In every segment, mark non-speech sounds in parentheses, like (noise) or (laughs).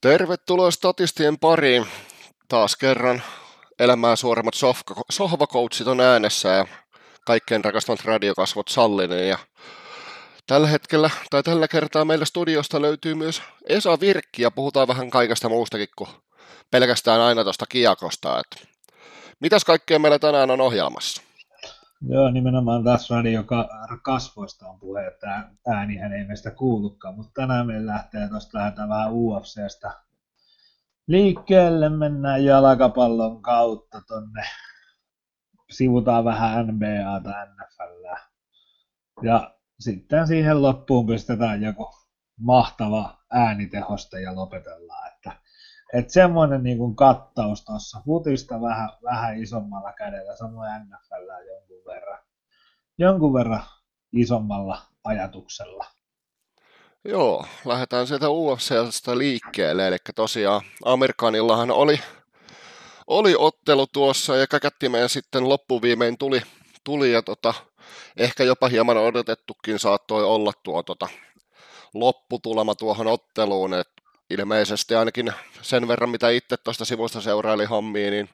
Tervetuloa statistien pariin. Taas kerran elämää suoremmat sohvakoutsit on äänessä ja kaikkein rakastamat radiokasvot Sallinen. Ja tällä hetkellä, tai tällä kertaa meillä studiosta löytyy myös Esa Virkki ja puhutaan vähän kaikesta muustakin kuin pelkästään aina tuosta kiakosta. Että mitäs kaikkea meillä tänään on ohjelmassa? Joo, nimenomaan tässä radio kasvoista on puhe, että äänihän ei meistä kuulukaan, mutta tänään meillä lähtee tuosta lähdetään vähän UFCstä liikkeelle, mennään jalkapallon kautta tonne, sivutaan vähän NBAta, NFL ja sitten siihen loppuun pistetään joku mahtava äänitehosta ja lopetellaan, että että semmoinen niin kuin kattaus tuossa, futista vähän, vähän isommalla kädellä, samoin NFL jonkun verran, jonkun verran isommalla ajatuksella. Joo, lähdetään sieltä UFCstä liikkeelle, eli tosiaan Amerikanillahan oli, oli ottelu tuossa ja käkättimeen sitten loppuviimein tuli, tuli ja tota, ehkä jopa hieman odotettukin saattoi olla tuo tota, lopputulema tuohon otteluun, että ilmeisesti ainakin sen verran, mitä itse tuosta sivusta seuraili hommia, niin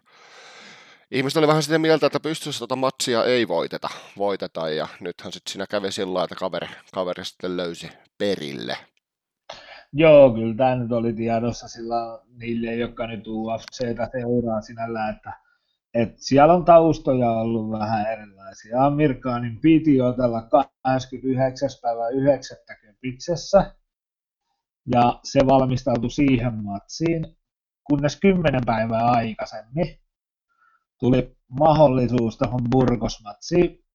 ihmiset oli vähän sitä mieltä, että pystyisi tuota matsia ei voiteta, voiteta ja nythän sitten siinä kävi sillä että kaveri, kaveri sitten löysi perille. Joo, kyllä tämä nyt oli tiedossa sillä niille, jotka nyt UFCtä seuraa sinällä, että, että siellä on taustoja ollut vähän erilaisia. Amerikaanin piti otella 29. päivä 90. pitsessä, ja se valmistautui siihen matsiin, kunnes kymmenen päivää aikaisemmin tuli mahdollisuus tuohon Burgos-matsiin,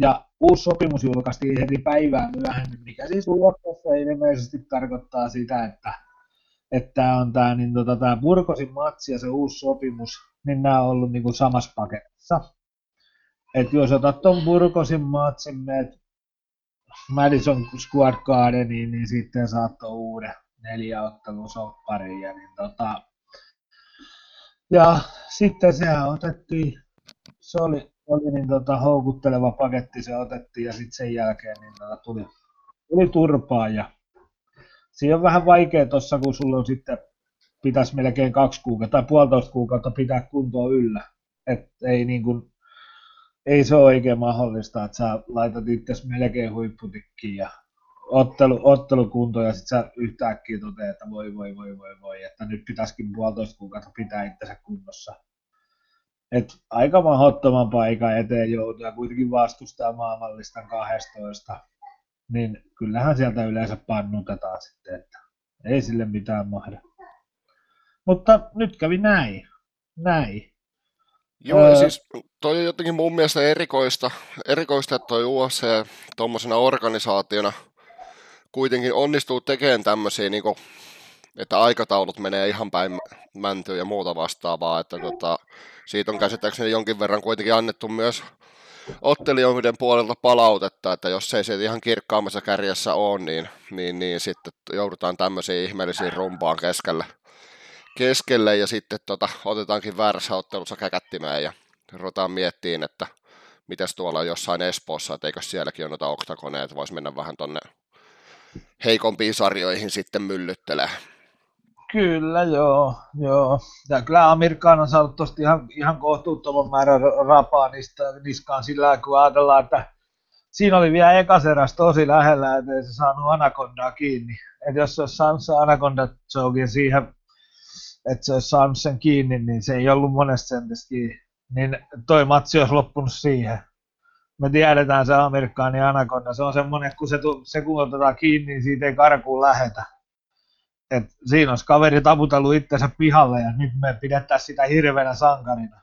ja uusi sopimus julkaistiin heti päivää myöhemmin, mikä siis luokkossa ilmeisesti tarkoittaa sitä, että että on tämä niin tota, tää Burgosin matsi ja se uusi sopimus, niin nämä on ollut niin samassa paketissa. Et jos otat tuon Burgosin matsin, meet Madison Squad Gardeniin, niin sitten saattoi uuden neljä ottelun soppariin. Ja, niin tota, ja sitten se otettiin, se oli, oli niin tota, houkutteleva paketti, se otettiin ja sitten sen jälkeen niin tota, tuli, tuli turpaa ja siinä on vähän vaikea tuossa, kun sulla on sitten pitäisi melkein kaksi kuukautta tai puolitoista kuukautta pitää kuntoa yllä. Et ei niin kuin, ei se ole oikein mahdollista, että sä laitat itse melkein huipputikkiin ja ottelu, ottelukunto ja sitten sä yhtäkkiä toteat, että voi voi voi voi voi, että nyt pitäisikin puolitoista kuukautta pitää itsensä kunnossa. Et aika mahdottoman paikan eteen joutuu ja kuitenkin vastustaa maailmanlistan 12, niin kyllähän sieltä yleensä pannutetaan sitten, että ei sille mitään mahda. Mutta nyt kävi näin. Näin. Joo, öö... siis toi on jotenkin mun mielestä erikoista, erikoista että toi UFC tuommoisena organisaationa kuitenkin onnistuu tekemään tämmöisiä, niin kuin, että aikataulut menee ihan päin mäntyä ja muuta vastaavaa, että tota, siitä on käsittääkseni jonkin verran kuitenkin annettu myös ottelijoiden puolelta palautetta, että jos ei se ihan kirkkaammassa kärjessä ole, niin, niin, niin sitten joudutaan tämmöisiin ihmeellisiin rumpaan keskelle keskelle ja sitten tota, otetaankin väärässä ottelussa käkättimään ja ruvetaan miettiin, että mitäs tuolla jossain Espoossa, että eikö sielläkin ole noita oktakoneita, voisi mennä vähän tonne heikompiin sarjoihin sitten myllyttelee. Kyllä, joo, joo. Ja kyllä Amerikkaan on saanut tosta ihan, ihan kohtuuttoman määrän rapaa niistä, niskaan sillä kun ajatellaan, että siinä oli vielä ekaseräs tosi lähellä, että ei se saanut anakondaa kiinni. että jos se olisi saanut se anakonda siihen että se olisi saanut sen kiinni, niin se ei ollut monesta sentistä. Niin toi matsi olisi loppunut siihen. Me tiedetään se amerikkaani anakonda. Se on semmoinen, kun se, se kun otetaan kiinni, niin siitä ei karkuun lähetä. Et siinä olisi kaveri taputellut itsensä pihalle ja nyt me pidettäisiin sitä hirveänä sankarina.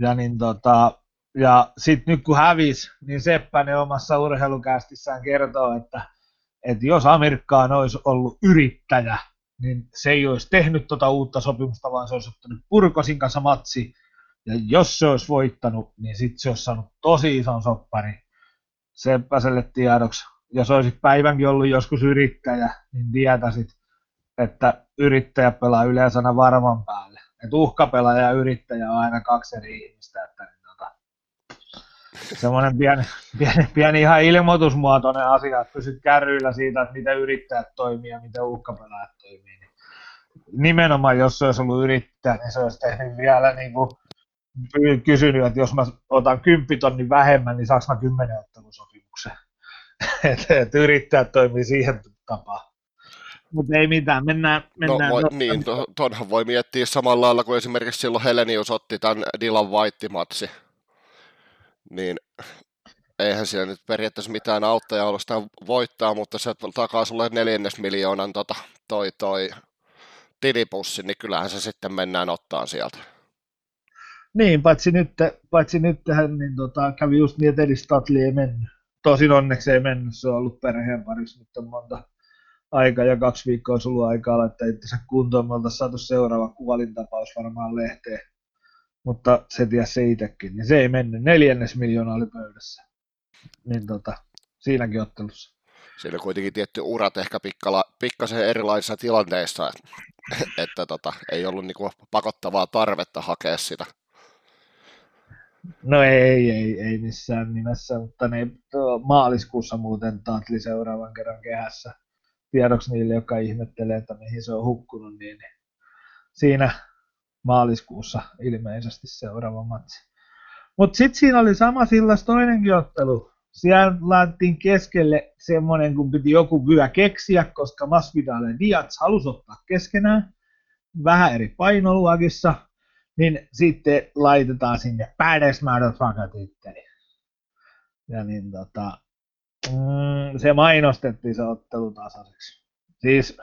Ja, niin tota, ja sitten nyt kun hävis, niin Seppänen omassa urheilukästissään kertoo, että, että jos Amerikkaan olisi ollut yrittäjä, niin se ei olisi tehnyt tuota uutta sopimusta, vaan se olisi ottanut Purkosin kanssa matsi, ja jos se olisi voittanut, niin sitten se olisi saanut tosi ison soppari Seppäselle tiedoksi. Jos olisi päivänkin ollut joskus yrittäjä, niin tietäisit, että yrittäjä pelaa yleensä aina varman päälle. Että uhkapelaaja ja yrittäjä on aina kaksi eri ihmistä. Että semmoinen pieni, pieni, pieni, ihan ilmoitusmuotoinen asia, että pysyt kärryillä siitä, että miten yrittäjät toimii ja miten uhkapelaajat toimii. Niin nimenomaan jos se olisi ollut yrittäjä, niin se olisi tehnyt vielä niin kuin, kysynyt, että jos mä otan 10 tonnin vähemmän, niin saanko mä 10 ottelusopimuksen. (laughs) että et yrittäjät toimii siihen tapaan. Mutta ei mitään, mennään... mennään no, voi, niin, tuonhan voi miettiä samalla lailla kuin esimerkiksi silloin Helenius otti tämän Dylan White-matsi. Niin eihän siellä nyt periaatteessa mitään auttajaa ollut sitä voittaa, mutta se takaa sulle neljännes miljoonan tota, toi, toi tilipussi, niin kyllähän se sitten mennään ottaan sieltä. Niin, paitsi nyt, paitsi nyt niin tota, kävi just niin, että Eddie Statli ei mennyt. Tosin onneksi ei mennyt, se on ollut perheen parissa nyt on monta aikaa ja kaksi viikkoa on ollut aikaa laittaa itse kuntoon. Me oltaisiin saatu seuraava kuolintapaus varmaan lehteen, mutta se tiesi se itsekin. Niin se ei mennyt, neljännes miljoonaa oli pöydässä. Niin tota, siinäkin ottelussa. Siinä on kuitenkin tietty urat ehkä pikkala, pikkasen erilaisissa tilanteissa, että, (laughs) että tota, ei ollut niinku pakottavaa tarvetta hakea sitä. No ei, ei, ei missään nimessä, mutta ne maaliskuussa muuten Tatli seuraavan kerran kehässä. Tiedoksi niille, jotka ihmettelee, että mihin se on hukkunut, niin siinä maaliskuussa ilmeisesti seuraava matsi. Mutta sitten siinä oli sama sillas toinenkin ottelu. Siellä laitettiin keskelle semmoinen, kun piti joku vyö keksiä, koska Masvidal ja Diaz halusi ottaa keskenään vähän eri painoluokissa niin sitten laitetaan sinne baddest motherfucker. Ja niin tota, mm, se mainostettiin se ottelu tasaiseksi. Siis,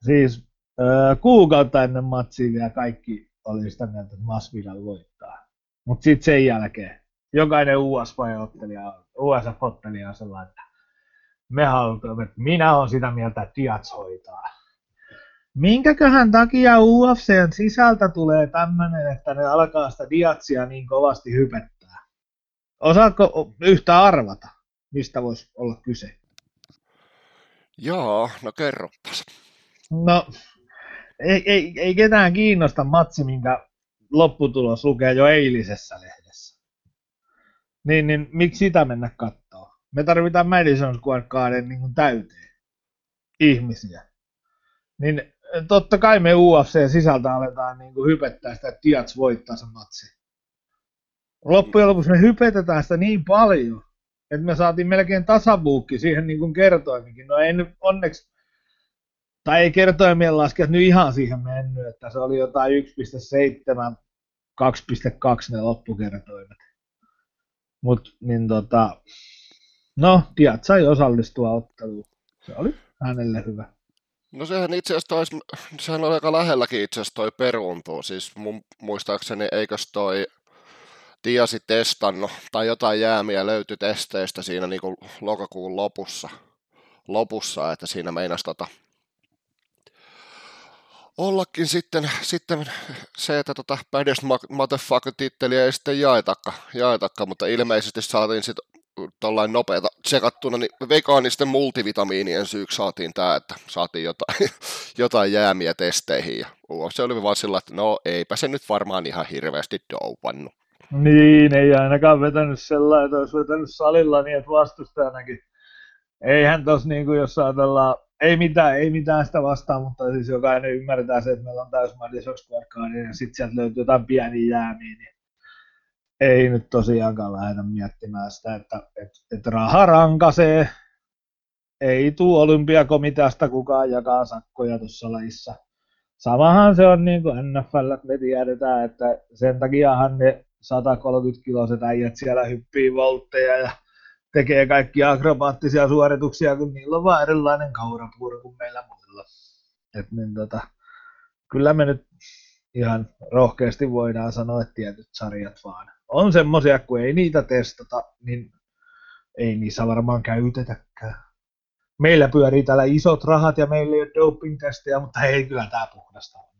siis äh, kuukautta ennen matsia vielä kaikki oli sitä mieltä, että Masvidal voittaa. Mutta sitten sen jälkeen jokainen USP-ottelija, USF-ottelija on sellainen, että me halutaan, että minä olen sitä mieltä, että Diaz hoitaa Minkäköhän takia UFCn sisältä tulee tämmöinen, että ne alkaa sitä Diatsia niin kovasti hypettää? Osaatko yhtä arvata, mistä voisi olla kyse? Joo, no kerropas. No, ei, ei, ei ketään kiinnosta matsi, minkä lopputulos lukee jo eilisessä lehdessä. Niin, niin miksi sitä mennä kattoo? Me tarvitaan Madison Square Garden niin täyteen ihmisiä. Niin totta kai me UFC sisältä aletaan niin kuin hypettää sitä, että Diaz voittaa sen matsi. Loppujen lopuksi me hypetetään sitä niin paljon, että me saatiin melkein tasabuukki siihen niin kuin kertoimikin. No ei nyt onneksi, tai ei kertoimien laskea nyt ihan siihen mennyt, että se oli jotain 1.7, 2.2 ne loppukertoimet. Mutta niin tota, no, Diaz sai osallistua otteluun. Se oli hänelle hyvä. No sehän itse asiassa sehän oli aika lähelläkin itse asiassa toi peruuntuu. Siis mun muistaakseni eikös toi Tiasi testannut tai jotain jäämiä löytyi testeistä siinä niin lokakuun lopussa, lopussa että siinä meinasi tota, ollakin sitten, sitten se, että tota Baddest Motherfucker-titteliä ei sitten jaetakka, jaetakka, mutta ilmeisesti saatiin sitten tuollain nopeata tsekattuna, niin vegaanisten multivitamiinien syyksi saatiin tämä, että saatiin jotain, (laughs) jotain jäämiä testeihin. Ja se oli vaan sillä, että no eipä se nyt varmaan ihan hirveästi doupannut. Niin, ei ainakaan vetänyt sellainen, että olisi vetänyt salilla niin, että vastustajanakin. Eihän tos niin kuin jos ajatellaan, ei mitään, ei mitään sitä vastaan, mutta siis jokainen ymmärtää se, että meillä on täys Madison Square Garden ja sitten sieltä löytyy jotain pieniä jäämiä, niin ei nyt tosiaankaan lähdetä miettimään sitä, että, että, että raha rankasee. Ei tule olympiakomiteasta kukaan jakaa sakkoja tuossa lajissa. Samahan se on niin kuin NFL, että me tiedetään, että sen takiahan ne 130-kiloiset äijät siellä hyppii voltteja ja tekee kaikki akrobaattisia suorituksia, kun niillä on vaan erilainen kaurapuuro kuin meillä muilla. Et niin tota, kyllä me nyt ihan rohkeasti voidaan sanoa, että tietyt sarjat vaan on semmoisia, kun ei niitä testata, niin ei niissä varmaan käytetäkään. Meillä pyörii täällä isot rahat ja meillä ei ole doping-testejä, mutta ei kyllä tämä puhdasta on.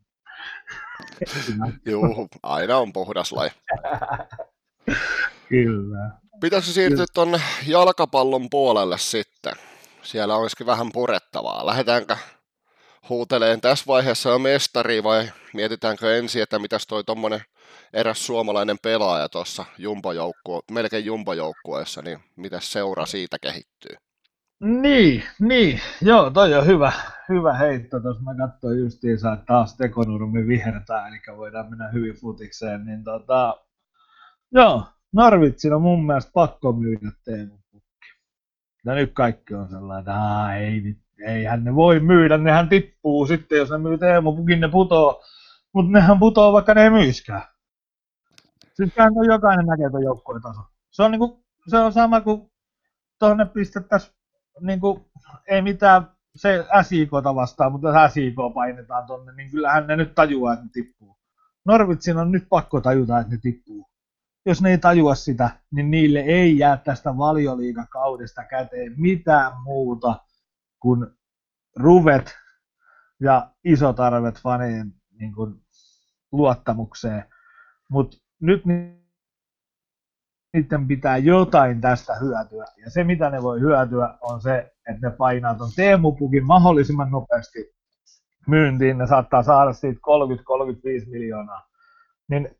Joo, aina on puhdas laji. (laughs) kyllä. Pitäisi siirtyä tuonne jalkapallon puolelle sitten. Siellä olisikin vähän purettavaa. Lähdetäänkö huuteleen tässä vaiheessa jo mestari vai mietitäänkö ensin, että mitäs toi tuommoinen eräs suomalainen pelaaja tuossa jumbojoukkuo, melkein jumbojoukkueessa, niin mitä seura siitä kehittyy? Niin, niin. Joo, toi on hyvä, hyvä heitto. Tuossa mä katsoin justiinsa, että taas tekonurmi vihertää, eli voidaan mennä hyvin futikseen. Niin tota, joo, Narvitsin on mun mielestä pakko myydä Teemu Pukki. Ja nyt kaikki on sellainen, että ei, eihän ne voi myydä, nehän tippuu sitten, jos ne myy Teemu Pukin, ne putoo. Mutta nehän putoo, vaikka ne ei myyskään. Sitten on jokainen näkee tuon joukkueen taso. Se on, niinku, se on sama kuin tuonne pistettäisiin, niinku, ei mitään se SIKta vastaan, mutta jos SIK painetaan tonne, niin kyllähän ne nyt tajuaa, että ne tippuu. Norvitsin on nyt pakko tajuta, että ne tippuu jos ne ei tajua sitä, niin niille ei jää tästä valioliikakaudesta käteen mitään muuta kuin ruvet ja isot arvet fanien niin kuin, luottamukseen. Mutta nyt niiden pitää jotain tästä hyötyä. Ja se, mitä ne voi hyötyä, on se, että ne painaa tuon Teemu-pukin mahdollisimman nopeasti myyntiin. Ne saattaa saada siitä 30-35 miljoonaa. Niin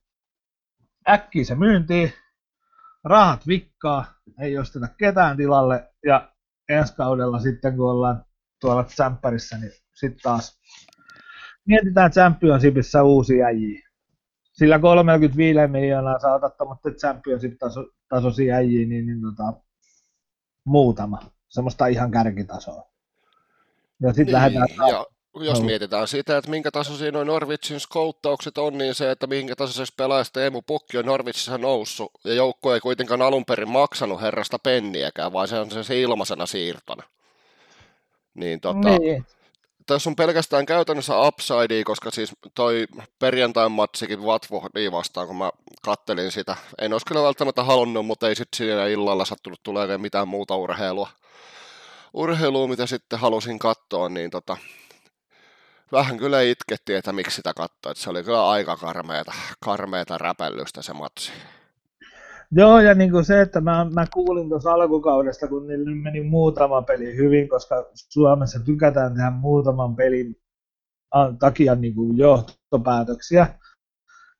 äkkiä se myyntiin, rahat vikkaa, ei osteta ketään tilalle ja ensi kaudella sitten kun ollaan tuolla Tsemppärissä, niin sitten taas mietitään Championshipissa uusia äijiä. Sillä 35 miljoonaa saa ottamatta Championship-tasoisia äijiä, niin, niin tota, muutama. Semmoista ihan kärkitasoa. Ja sitten niin, lähdetään... Ja jos no. mietitään sitä, että minkä tasoisia noin Norwichin skouttaukset on, niin se, että minkä tasoisessa pelaajasta Emu Pukki on Norwichissa noussut, ja joukko ei kuitenkaan alun perin maksanut herrasta penniäkään, vaan se on se ilmaisena siirtona. Niin tota, niin. tässä on pelkästään käytännössä upsidea, koska siis toi perjantain matsikin Watfordiin vastaan, kun mä kattelin sitä. En olisi kyllä välttämättä halunnut, mutta ei sitten siinä illalla sattunut tulemaan mitään muuta urheilua. Urheilua, mitä sitten halusin katsoa, niin tota, vähän kyllä itkettiin, että miksi sitä katsoi. Se oli kyllä aika karmeeta, karmeeta räpellystä se matsi. Joo, ja niin kuin se, että mä, mä kuulin tuossa alkukaudesta, kun niillä meni muutama peli hyvin, koska Suomessa tykätään tehdä muutaman pelin takia niin kuin johtopäätöksiä.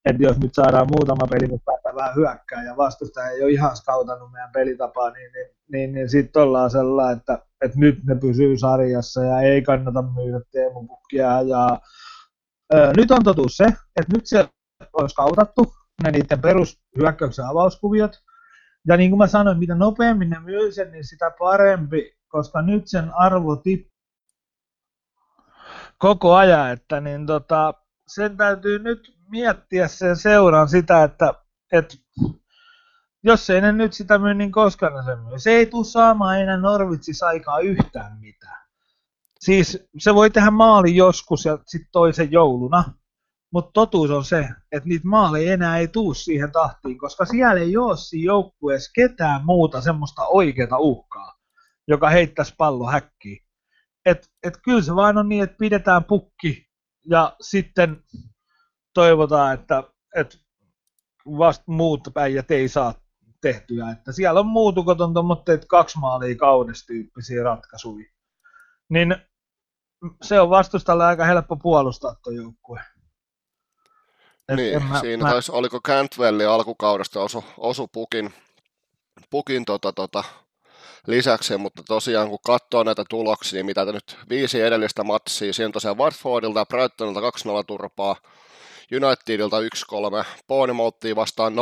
Että jos nyt saadaan muutama peli, mutta päästään vähän hyökkää ja vastustaja ei ole ihan skautannut meidän pelitapaa, niin, niin, niin, niin sitten ollaan sellainen, että että nyt ne pysyy sarjassa ja ei kannata myydä Teemu Pukkia. Ja, ö, nyt on totuus se, että nyt se olisi kautattu ne niiden perushyökkäyksen avauskuviot. Ja niin kuin mä sanoin, mitä nopeammin ne myy sen, niin sitä parempi, koska nyt sen arvo tippuu koko ajan, että niin tota, sen täytyy nyt miettiä sen seuran sitä, että, että jos ei ne nyt sitä myy, niin koska ne sen myy. Se ei tule saamaan enää Norvitsissa aikaa yhtään mitään. Siis se voi tehdä maali joskus ja sitten toisen jouluna, mutta totuus on se, että niitä maaleja enää ei tuu siihen tahtiin, koska siellä ei ole siinä joukkueessa ketään muuta semmoista oikeaa uhkaa, joka heittäisi pallo häkkiin. Et, et kyllä se vain on niin, että pidetään pukki ja sitten toivotaan, että, että vasta muut päijät ei saa tehtyä. Että siellä on muutukoton tuommoitteet kaksi maalia kaudessa tyyppisiä ratkaisuja. Niin se on vastustalle aika helppo puolustaa tuo joukkue. niin, mä, siinä mä... taisi, oliko Cantwelli alkukaudesta osu, osu pukin, pukin tota, tota, lisäksi, mutta tosiaan kun katsoo näitä tuloksia, mitä nyt viisi edellistä matsia, siinä tosiaan Watfordilta ja Brightonilta 2-0 turpaa, Unitedilta 1-3, Bournemouthiin vastaan 0-0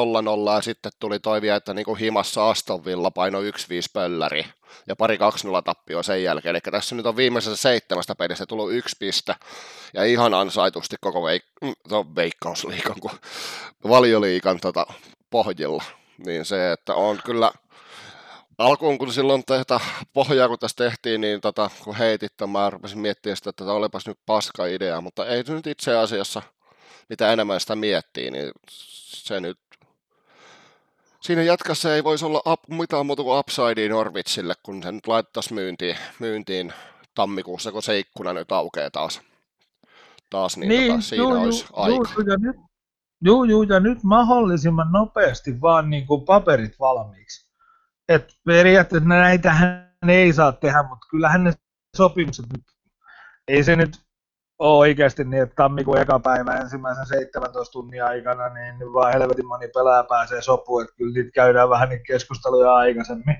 ja sitten tuli toivia, että niin kuin himassa Aston Villa paino 1-5 pölläri ja pari 2-0 tappio sen jälkeen. Eli tässä nyt on viimeisessä seitsemästä pelissä tullut yksi piste ja ihan ansaitusti koko veik- no, veikkausliikan kuin valioliikan tota, pohjilla. Niin se, että on kyllä alkuun kun silloin tätä pohjaa, kun tässä tehtiin, niin tota, kun heitit, mä rupesin miettimään sitä, että olipas nyt paska idea, mutta ei nyt itse asiassa – mitä enemmän sitä miettii, niin se nyt siinä jatkassa ei voisi olla up, mitään muuta kuin upsidea Norwitsille, kun se nyt laittaisi myyntiin, myyntiin tammikuussa, kun se ikkuna nyt aukeaa taas. Taas niin, niin tota, siinä juu, olisi juu, aika. Juu, ja nyt, juu, juu, ja nyt mahdollisimman nopeasti vaan niin kuin paperit valmiiksi. Et periaatteessa näitähän ei saa tehdä, mutta kyllähän ne sopimukset nyt, ei se nyt oikeasti niin, että tammikuun eka päivä ensimmäisen 17 tunnin aikana, niin vaan helvetin moni pelaaja pääsee sopuun, että kyllä niitä käydään vähän niin keskusteluja aikaisemmin.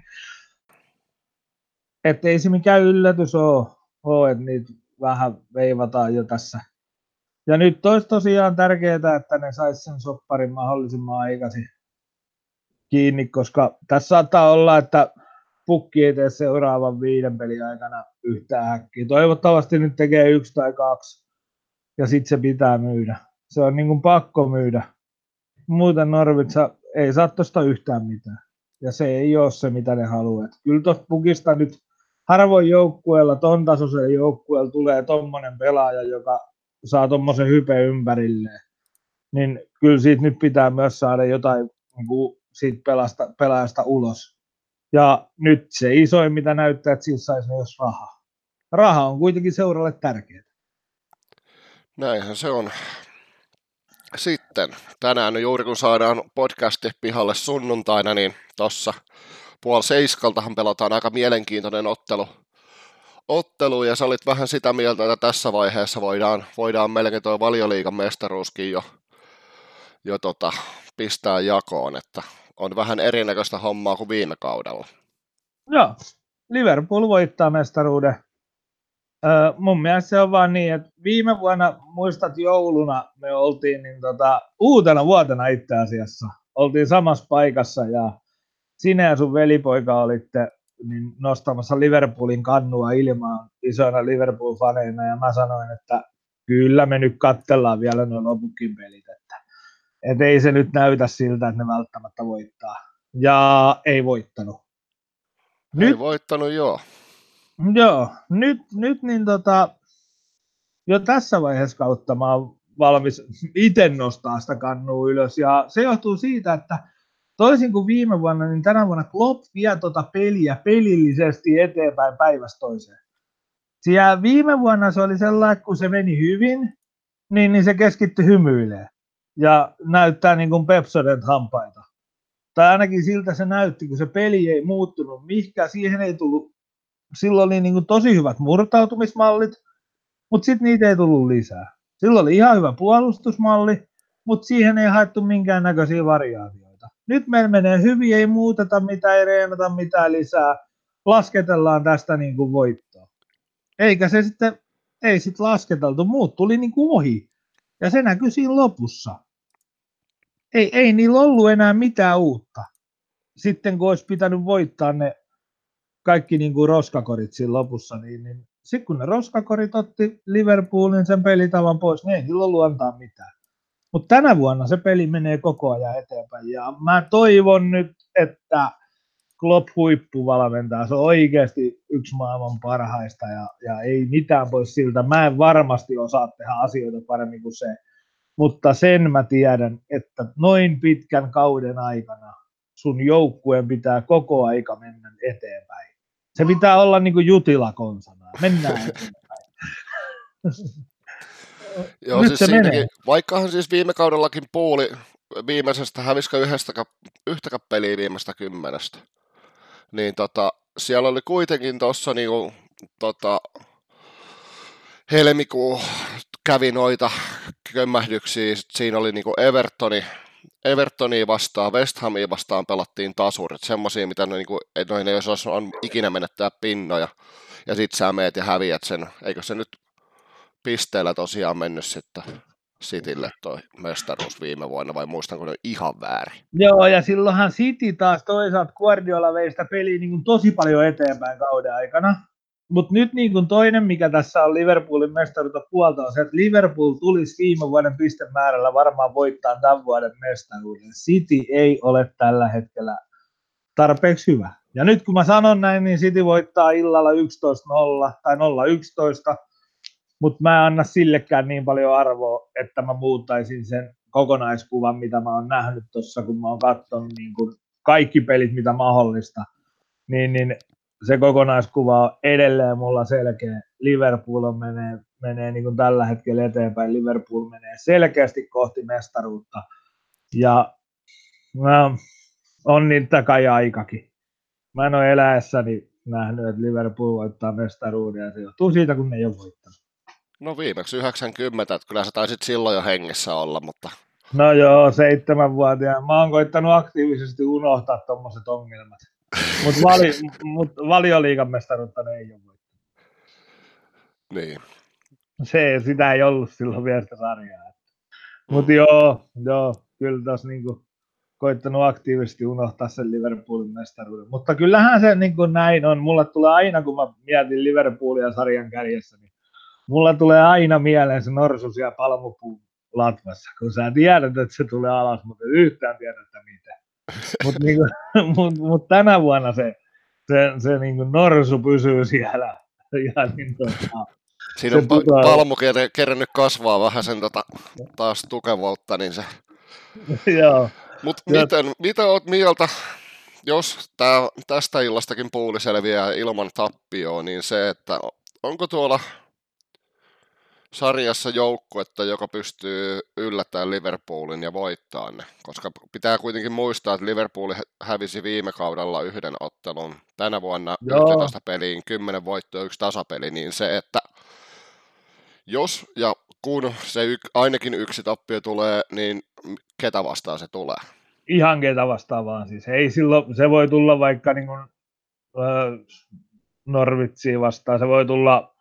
ei se mikään yllätys ole, ole että niitä vähän veivataan jo tässä. Ja nyt olisi tosiaan tärkeää, että ne saisi sen sopparin mahdollisimman aikaisin kiinni, koska tässä saattaa olla, että pukki ei tee seuraavan viiden pelin aikana yhtään häkkiä. Toivottavasti nyt tekee yksi tai kaksi, ja sitten se pitää myydä. Se on niin kuin pakko myydä. Muuten Norvitsa ei saa tuosta yhtään mitään. Ja se ei ole se, mitä ne haluaa. Kyllä tuosta pukista nyt harvoin joukkueella, ton tasoisella joukkueella tulee tommonen pelaaja, joka saa tommosen hype ympärilleen. Niin kyllä siitä nyt pitää myös saada jotain niin kuin siitä pelasta, pelaajasta ulos. Ja nyt se isoin, mitä näyttää, että siitä saisi myös rahaa. Raha on kuitenkin seuralle tärkeää. Näinhän se on. Sitten tänään juuri kun saadaan podcasti pihalle sunnuntaina, niin tuossa puoli seiskaltahan pelataan aika mielenkiintoinen ottelu. ottelu ja sä olit vähän sitä mieltä, että tässä vaiheessa voidaan, voidaan melkein tuo valioliikan mestaruuskin jo, jo tota, pistää jakoon, että on vähän erinäköistä hommaa kuin viime kaudella. Joo, Liverpool voittaa mestaruuden. Mun mielestä se on vaan niin, että viime vuonna, muistat jouluna, me oltiin niin tota, uutena vuotena itse asiassa. Oltiin samassa paikassa ja sinä ja sun velipoika olitte niin nostamassa Liverpoolin kannua ilmaan isoina Liverpool-faneina ja mä sanoin, että kyllä me nyt kattellaan vielä nuo lopukin pelit, et ei se nyt näytä siltä, että ne välttämättä voittaa. Ja ei voittanut. Nyt, ei voittanut, joo. Joo, nyt, nyt niin tota, jo tässä vaiheessa kautta mä oon valmis itse nostaa sitä kannua ylös. Ja se johtuu siitä, että toisin kuin viime vuonna, niin tänä vuonna Klopp vie tuota peliä pelillisesti eteenpäin päivästä toiseen. Siellä viime vuonna se oli sellainen, kun se meni hyvin, niin, niin se keskittyi hymyilee ja näyttää niin kuin Pepsodent hampaita. Tai ainakin siltä se näytti, kun se peli ei muuttunut mihinkään, siihen ei tullut, silloin oli niin kuin tosi hyvät murtautumismallit, mutta sitten niitä ei tullut lisää. Silloin oli ihan hyvä puolustusmalli, mutta siihen ei haettu minkäännäköisiä variaatioita. Nyt meillä menee hyvin, ei muuteta mitään, ei reenata mitään lisää, lasketellaan tästä niin kuin voittoa. Eikä se sitten, ei sitten lasketeltu, muut tuli niin kuin ohi. Ja se näkyy siinä lopussa. Ei, ei niillä ollut enää mitään uutta. Sitten kun olisi pitänyt voittaa ne kaikki niin kuin roskakorit siinä lopussa, niin, niin sitten kun ne roskakorit otti Liverpoolin sen pelitavan pois, niin ei niillä ollut antaa mitään. Mutta tänä vuonna se peli menee koko ajan eteenpäin ja mä toivon nyt, että Klopp huippuvalmentaja, se on oikeasti yksi maailman parhaista ja, ja ei mitään pois siltä. Mä en varmasti osaa tehdä asioita paremmin kuin se, mutta sen mä tiedän, että noin pitkän kauden aikana sun joukkueen pitää koko aika mennä eteenpäin. Se pitää olla niin kuin jutila konsana. Mennään eteenpäin. (laughs) Joo, Nyt siis se menee. vaikkahan siis viime kaudellakin puuli viimeisestä häviskö yhdestä, yhtä peliä viimeistä kymmenestä niin tota, siellä oli kuitenkin tuossa niinku, tota, helmikuu kävi noita kömmähdyksiä, siinä oli niinku Evertoni, Evertoni vastaan, West Hamia vastaan pelattiin tasurit, semmoisia, mitä ne, niinku, noin ei olisi on ikinä menettää pinnoja, ja sit sä meet ja häviät sen, eikö se nyt pisteellä tosiaan mennyt sitten Citylle toi mestaruus viime vuonna, vai muistanko ne ihan väärin? Joo, ja silloinhan City taas toisaalta Guardiola vei sitä peliä niin tosi paljon eteenpäin kauden aikana. Mutta nyt niin kuin toinen, mikä tässä on Liverpoolin mestaruutta puolta, on se, että Liverpool tulisi viime vuoden pistemäärällä varmaan voittaa tämän vuoden mestaruuden. City ei ole tällä hetkellä tarpeeksi hyvä. Ja nyt kun mä sanon näin, niin City voittaa illalla 11-0 tai 0-11, mutta mä en anna sillekään niin paljon arvoa, että mä muuttaisin sen kokonaiskuvan, mitä mä oon nähnyt tuossa, kun mä oon katsonut niin kuin kaikki pelit, mitä mahdollista, niin, niin se kokonaiskuva on edelleen mulla selkeä. Liverpool on menee, menee niin kuin tällä hetkellä eteenpäin. Liverpool menee selkeästi kohti mestaruutta. Ja mä on niitä kai aikakin. Mä en ole eläessäni nähnyt, että Liverpool voittaa mestaruuden ja se johtuu siitä, kun ne ei ole voittanut. No viimeksi 90, että kyllä sä taisit silloin jo hengessä olla, mutta... No joo, seitsemänvuotiaan. Mä oon koittanut aktiivisesti unohtaa tuommoiset ongelmat. (laughs) Mutta vali, mut valioliigan mestaruutta ne ei ole voittanut. Niin. Se, sitä ei ollut silloin vielä sitä sarjaa. Mutta mm. joo, joo, kyllä tuossa niinku koittanut aktiivisesti unohtaa sen Liverpoolin mestaruuden. Mutta kyllähän se niin kuin näin on. Mulla tulee aina, kun mä mietin Liverpoolia sarjan kärjessä, niin mulla tulee aina mieleen se norsu siellä palmupuun latvassa, kun sä tiedät, että se tulee alas, mutta yhtään tiedä, että mitä. Mutta niin (laughs) mut, mut tänä vuonna se, se, se niin kuin norsu pysyy siellä. (laughs) Ja niin tota, Siinä on putoaa... palmu kerännyt kasvaa vähän sen tota, taas tukevuutta, niin se (laughs) Joo. Mutta miten, mitä oot mieltä, jos tää, tästä illastakin puuli selviää ilman tappioa, niin se, että onko tuolla sarjassa joukkuetta, joka pystyy yllättämään Liverpoolin ja voittaa ne, koska pitää kuitenkin muistaa, että Liverpool hävisi viime kaudella yhden ottelun, tänä vuonna Joo. 11 peliin, 10 voittoa, yksi tasapeli, niin se, että jos ja kun se y- ainakin yksi tappio tulee, niin ketä vastaan se tulee? Ihan ketä vastaan vaan siis. Ei silloin, se voi tulla vaikka niin kuin, äh, Norvitsiin vastaan, se voi tulla,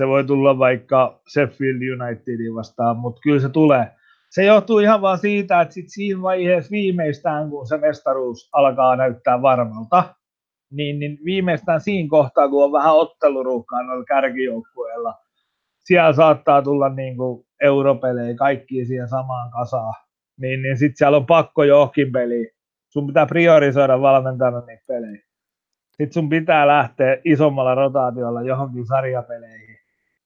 se voi tulla vaikka Sheffield Unitedin vastaan, mutta kyllä se tulee. Se johtuu ihan vaan siitä, että sit siinä vaiheessa viimeistään, kun se mestaruus alkaa näyttää varmalta, niin, niin viimeistään siinä kohtaa, kun on vähän otteluruuhkaa noilla kärkijoukkueilla, siellä saattaa tulla niin kuin europelejä kaikki siihen samaan kasaan niin, niin sitten siellä on pakko johonkin peliin. Sun pitää priorisoida valmentajana niitä pelejä. Sitten sun pitää lähteä isommalla rotaatiolla johonkin sarjapeleihin,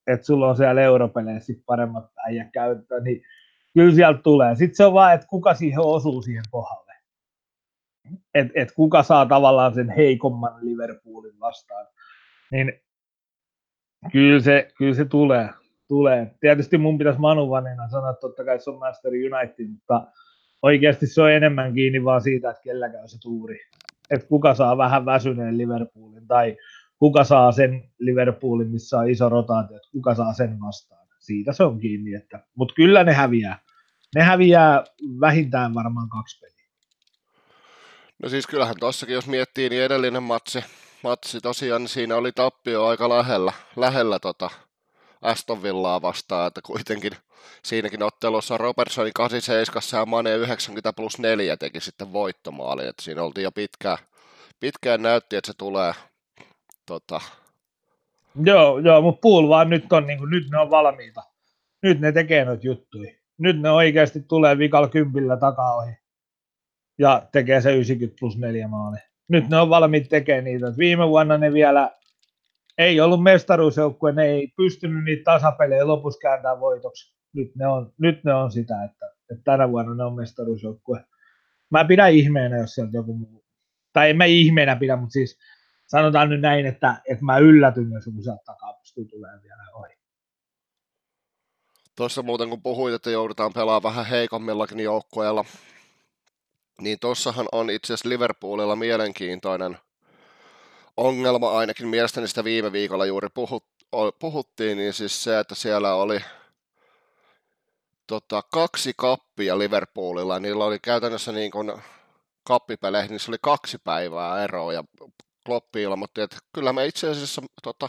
että sulla on siellä europeleissä paremmat äijät käyttää, niin kyllä sieltä tulee. Sitten se on vaan, että kuka siihen osuu siihen kohdalle. Että et kuka saa tavallaan sen heikomman Liverpoolin vastaan. Niin kyllä se, kyllä se tulee tulee. Tietysti mun pitäisi Manu Vanina sanoa, että totta kai se on Master United, mutta oikeasti se on enemmän kiinni vaan siitä, että kellä käy se tuuri. Että kuka saa vähän väsyneen Liverpoolin tai kuka saa sen Liverpoolin, missä on iso rotaatio, että kuka saa sen vastaan. Siitä se on kiinni. Että, mutta kyllä ne häviää. Ne häviää vähintään varmaan kaksi peliä. No siis kyllähän tuossakin, jos miettii, niin edellinen matsi, matsi tosiaan, niin siinä oli tappio aika lähellä, lähellä tota, Aston Villaa vastaan, että kuitenkin siinäkin ottelussa Robertsonin 87 ja Mane 90 plus 4 teki sitten voittomaali, että siinä oltiin jo pitkään, pitkään näytti, että se tulee tota... Joo, joo, mutta Pool vaan nyt on, niin kuin, nyt ne on valmiita. Nyt ne tekee noita juttuja. Nyt ne oikeasti tulee vikalla kympillä takaa ohi. Ja tekee se 90 plus 4 maali. Nyt ne on valmiit tekemään niitä. Viime vuonna ne vielä ei ollut mestaruusjoukkue, ne ei pystynyt niitä tasapelejä lopussa kääntämään voitoksi. Nyt ne on, nyt ne on sitä, että, että tänä vuonna ne on mestaruusjoukkue. Mä pidän ihmeenä, jos sieltä joku muu, tai en mä ihmeenä pidä, mutta siis sanotaan nyt näin, että, että mä yllätyn, jos joku sieltä takaa pystyy tulemaan vielä ohi. Tuossa muuten kun puhuit, että joudutaan pelaamaan vähän heikommillakin joukkueella, niin tuossahan on itse asiassa Liverpoolilla mielenkiintoinen ongelma ainakin mielestäni sitä viime viikolla juuri puhut, puhuttiin, niin siis se, että siellä oli tota, kaksi kappia Liverpoolilla, niillä oli käytännössä niin kuin kappipeleihin, se oli kaksi päivää eroa, ja Kloppi ilmoitti, että kyllä me itse asiassa tota,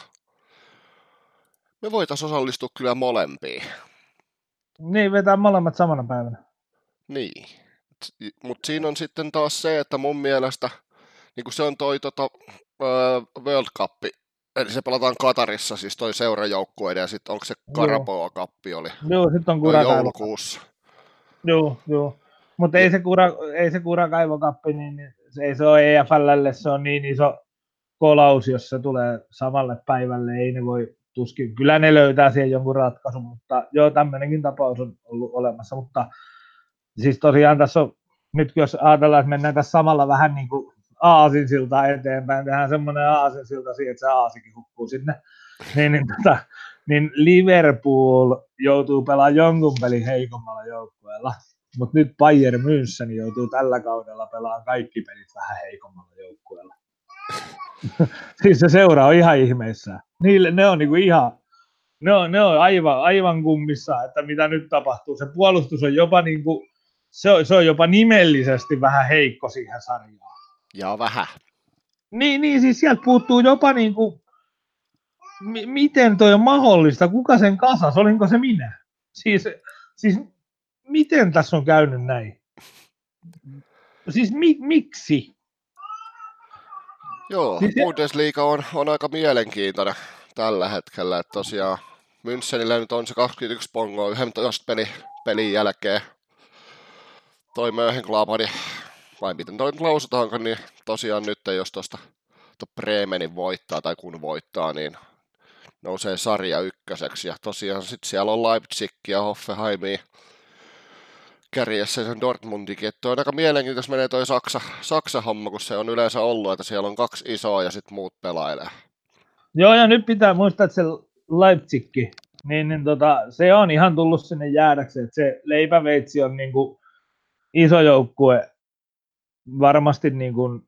me voitaisiin osallistua kyllä molempiin. Niin, vetää molemmat samana päivänä. Niin, mutta siinä on sitten taas se, että mun mielestä niin kuin se on toi tota, World Cup, eli se pelataan Katarissa, siis toi seurajoukkueiden, ja sitten onko se Karaboa Cup oli? Joo, sitten on Kura joulukuussa. Joo, joo. Mutta ei se, kura, ei se Kurakaivokappi, niin, niin se ei se ole EFLlle, se on niin iso kolaus, jos se tulee samalle päivälle, ei ne voi tuskin. Kyllä ne löytää siihen jonkun ratkaisun, mutta joo, tämmöinenkin tapaus on ollut olemassa, mutta siis tosiaan tässä on, nyt jos ajatellaan, että mennään tässä samalla vähän niin kuin aasinsilta eteenpäin, tehdään semmoinen aasinsilta siihen, että se aasikin hukkuu sinne, niin, niin, tota, niin Liverpool joutuu pelaamaan jonkun pelin heikommalla joukkueella, mutta nyt Bayern München joutuu tällä kaudella pelaamaan kaikki pelit vähän heikommalla joukkueella. (laughs) siis se seura on ihan ihmeissään. Niille, ne on niinku ihan, ne on, ne on aivan, aivan kummissa, että mitä nyt tapahtuu. Se puolustus on jopa niinku, se on, se on jopa nimellisesti vähän heikko siihen sarjaan. Ja vähän. Niin, niin siis sieltä puuttuu jopa niin kuin, m- miten toi on mahdollista, kuka sen kasas, olinko se minä? Siis, siis miten tässä on käynyt näin? Siis mi- miksi? Joo, se- Bundesliga on, on aika mielenkiintoinen tällä hetkellä. Että tosiaan Münchenillä nyt on se 21 pongoa 11 peli, pelin jälkeen. Toi Mönchengladbach, vai miten toi nyt lausutaanko, niin tosiaan nyt jos tuosta to Bremenin voittaa tai kun voittaa, niin nousee sarja ykköseksi. Ja tosiaan sitten siellä on Leipzig ja Hoffenheimia kärjessä sen Dortmundikin. Että on aika mielenkiintoista menee toi Saksa, Saksa-homma, kun se on yleensä ollut, että siellä on kaksi isoa ja sitten muut pelailee. Joo, ja nyt pitää muistaa, että se Leipzig, niin, niin tota, se on ihan tullut sinne jäädäkseen, että se leipäveitsi on niin kuin iso joukkue varmasti niin kuin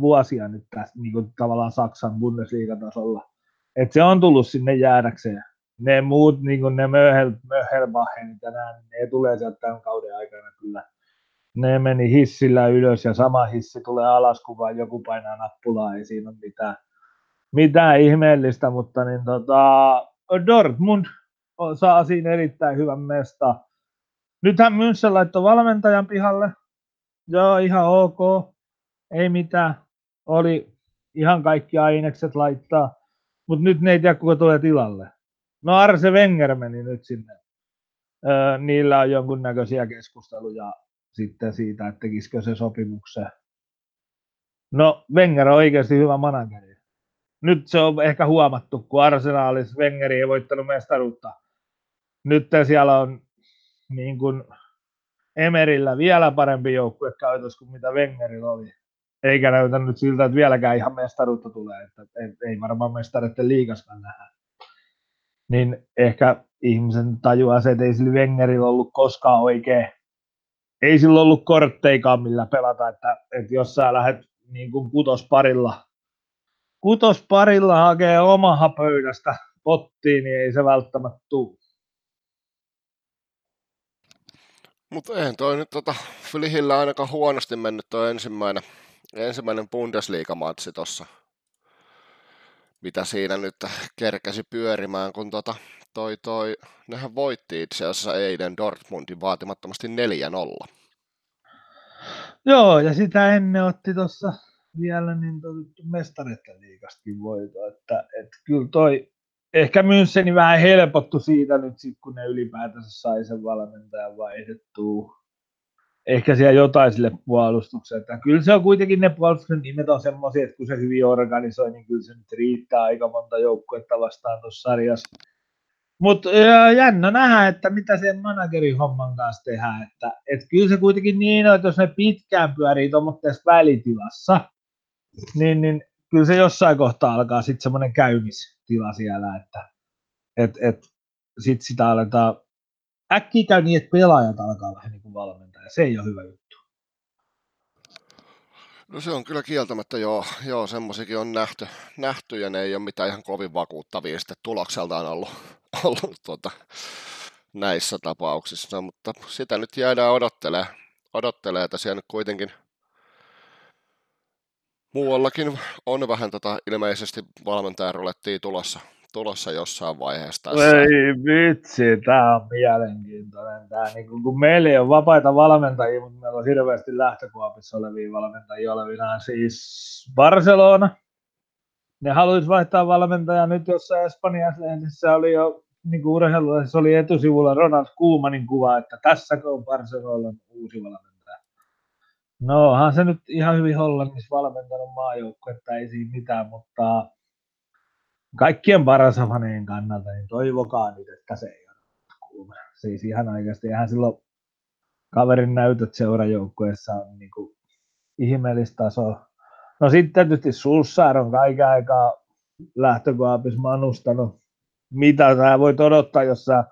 vuosia nyt tässä niin kuin tavallaan Saksan Bundesliga-tasolla. Et se on tullut sinne jäädäkseen. Ne muut, niin ne Möhel, Möhelbachenit ja nämä, niin ne tulee sieltä tämän kauden aikana kyllä. Ne meni hissillä ylös ja sama hissi tulee alas, kun vaan joku painaa nappulaa, ei siinä ole mitään, mitään ihmeellistä, mutta niin tota, Dortmund saa siinä erittäin hyvän mesta. Nythän München laittoi valmentajan pihalle. Joo, ihan ok. Ei mitään. Oli ihan kaikki ainekset laittaa. Mutta nyt ne ei tiedä, kuka tulee tilalle. No Arse Wenger meni nyt sinne. Öö, niillä on jonkunnäköisiä keskusteluja sitten siitä, että tekisikö se sopimuksen. No Wenger on oikeasti hyvä manageri. Nyt se on ehkä huomattu, kun Arsenaalis Wengeri ei voittanut mestaruutta. Nyt siellä on niin kuin Emerillä vielä parempi joukkue käytös kuin mitä Wengerillä oli. Eikä näytä nyt siltä, että vieläkään ihan mestaruutta tulee, että ei varmaan mestareiden liikaskaan nähdä. Niin ehkä ihmisen tajuaa se, että ei sillä Wengerillä ollut koskaan oikein, ei sillä ollut kortteikaan millä pelata, että, että jos sä lähdet niin kuin kutosparilla, kutosparilla hakee omaha pöydästä pottiin, niin ei se välttämättä tule. Mutta eihän toi nyt tota, Flihillä ainakaan huonosti mennyt toi ensimmäinen, ensimmäinen Bundesliga-matsi tuossa. Mitä siinä nyt kerkäsi pyörimään, kun tota, toi, toi, nehän voitti itse asiassa eilen Dortmundin vaatimattomasti 4-0. Joo, ja sitä ennen otti tuossa vielä niin mestareiden liikastakin voito, että, että kyllä toi ehkä Müncheni vähän helpottu siitä nyt sit, kun ne ylipäätänsä sai sen valmentajan vaihdettua. Ehkä siellä jotain sille puolustukselle. Että kyllä se on kuitenkin ne puolustuksen nimet on semmoisia, että kun se hyvin organisoi, niin kyllä se nyt riittää aika monta joukkuetta vastaan tuossa sarjassa. Mutta jännä nähdä, että mitä sen managerin homman kanssa tehdään. Että, et kyllä se kuitenkin niin on, että jos ne pitkään pyörii tuommoisessa välitilassa, niin, niin kyllä se jossain kohtaa alkaa sitten semmoinen käymistila siellä, että et, et, sitten sitä aletaan, äkkiä käy niin, että pelaajat alkaa vähän niin kuin valmentaa, se ei ole hyvä juttu. No se on kyllä kieltämättä joo, joo semmoisikin on nähty, nähty, ja ne ei ole mitään ihan kovin vakuuttavia sitten tulokseltaan ollut, (laughs) ollut tuota, näissä tapauksissa, mutta sitä nyt jäädään odottelee, odottelee että siellä nyt kuitenkin muuallakin on vähän tota, ilmeisesti valmentajan rulettia tulossa, tulossa jossain vaiheessa tässä. Ei vitsi, tämä on mielenkiintoinen. Tää, niin kun, kun meillä ei ole vapaita valmentajia, mutta meillä on hirveästi lähtökuopissa olevia valmentajia olevina. Siis Barcelona, ne haluaisi vaihtaa valmentajaa nyt jossain Espanjassa lehdissä oli jo niin kuin urheilussa oli etusivulla Ronald Koemanin kuva, että tässä on Barcelonan uusi valmentaja. No onhan se nyt ihan hyvin Hollannissa valmentanut maajoukkuetta, ei siinä mitään, mutta kaikkien paras faneen kannalta, niin toivokaa nyt, että se ei ole Siis ihan oikeasti, ihan silloin kaverin näytöt seurajoukkueessa on niin kuin ihmeellistä tasoa. No sitten tietysti Sulssaar on kaiken aikaa lähtökaapis manustanut. Mitä sä voit odottaa, jos sä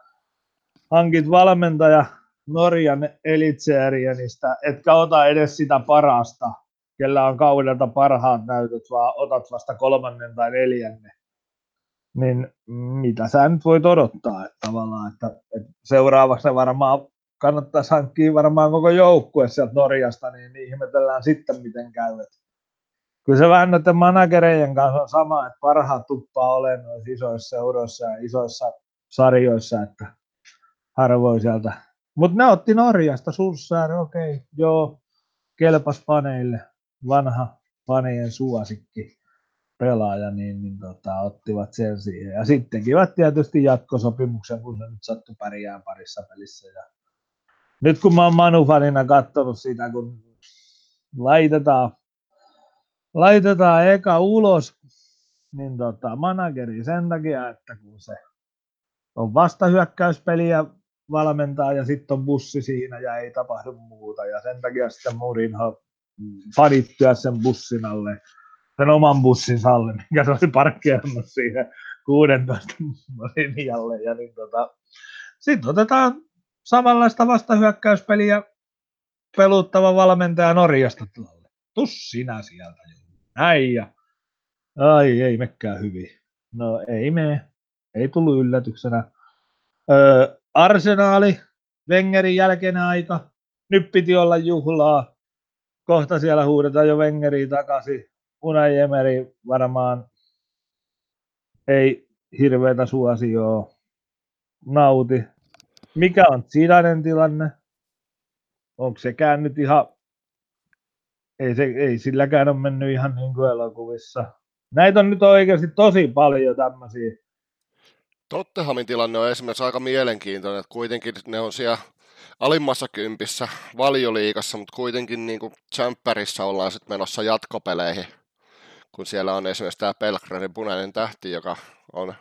hankit valmentaja Norjan Elitseerienistä, etkä ota edes sitä parasta, kellä on kaudelta parhaat näytöt, vaan otat vasta kolmannen tai neljännen. Niin mitä sä nyt voit odottaa, että tavallaan, että, että seuraavaksi varmaan kannattaisi hankkia varmaan koko joukkue sieltä Norjasta, niin, niin ihmetellään sitten, miten käy. kyllä se vähän noiden managereiden kanssa on sama, että parhaat tuppaa olemaan noissa isoissa seuroissa ja isoissa sarjoissa, että harvoin sieltä. Mutta ne otti Norjasta Sussaari, okei, okay, joo, kelpas paneille, vanha paneen suosikki pelaaja, niin, niin tota, ottivat sen siihen. Ja sitten kivat tietysti jatkosopimuksen, kun se nyt sattui pärjään parissa pelissä. Ja nyt kun mä oon Manu-fanina katsonut sitä, kun laitetaan, laitetaan eka ulos, niin tota, manageri sen takia, että kun se on vastahyökkäyspeliä valmentaa ja sitten on bussi siinä ja ei tapahdu muuta. Ja sen takia sitten Mourinho panittyä sen bussin alle, sen oman bussin alle, mikä se oli parkkeerannut siihen 16 linjalle. Ja niin tota, sitten otetaan samanlaista vastahyökkäyspeliä peluttava valmentaja Norjasta tilalle. Tus sinä sieltä. Näin ja ai ei mekään hyvin. No ei me, ei tullut yllätyksenä. Öö, arsenaali, Wengerin jälkeinen aika, nyt piti olla juhlaa. Kohta siellä huudetaan jo Wengeriä takaisin. Unai Emeri varmaan ei hirveätä suosioa nauti. Mikä on Zidanen tilanne? Onko sekään nyt ihan... Ei, se, ei silläkään ole mennyt ihan niin kuin elokuvissa. Näitä on nyt oikeasti tosi paljon tämmöisiä Tottenhamin tilanne on esimerkiksi aika mielenkiintoinen, että kuitenkin ne on siellä alimmassa kympissä valioliikassa, mutta kuitenkin niin kuin ollaan sitten menossa jatkopeleihin, kun siellä on esimerkiksi tämä Pelgradin punainen tähti, joka on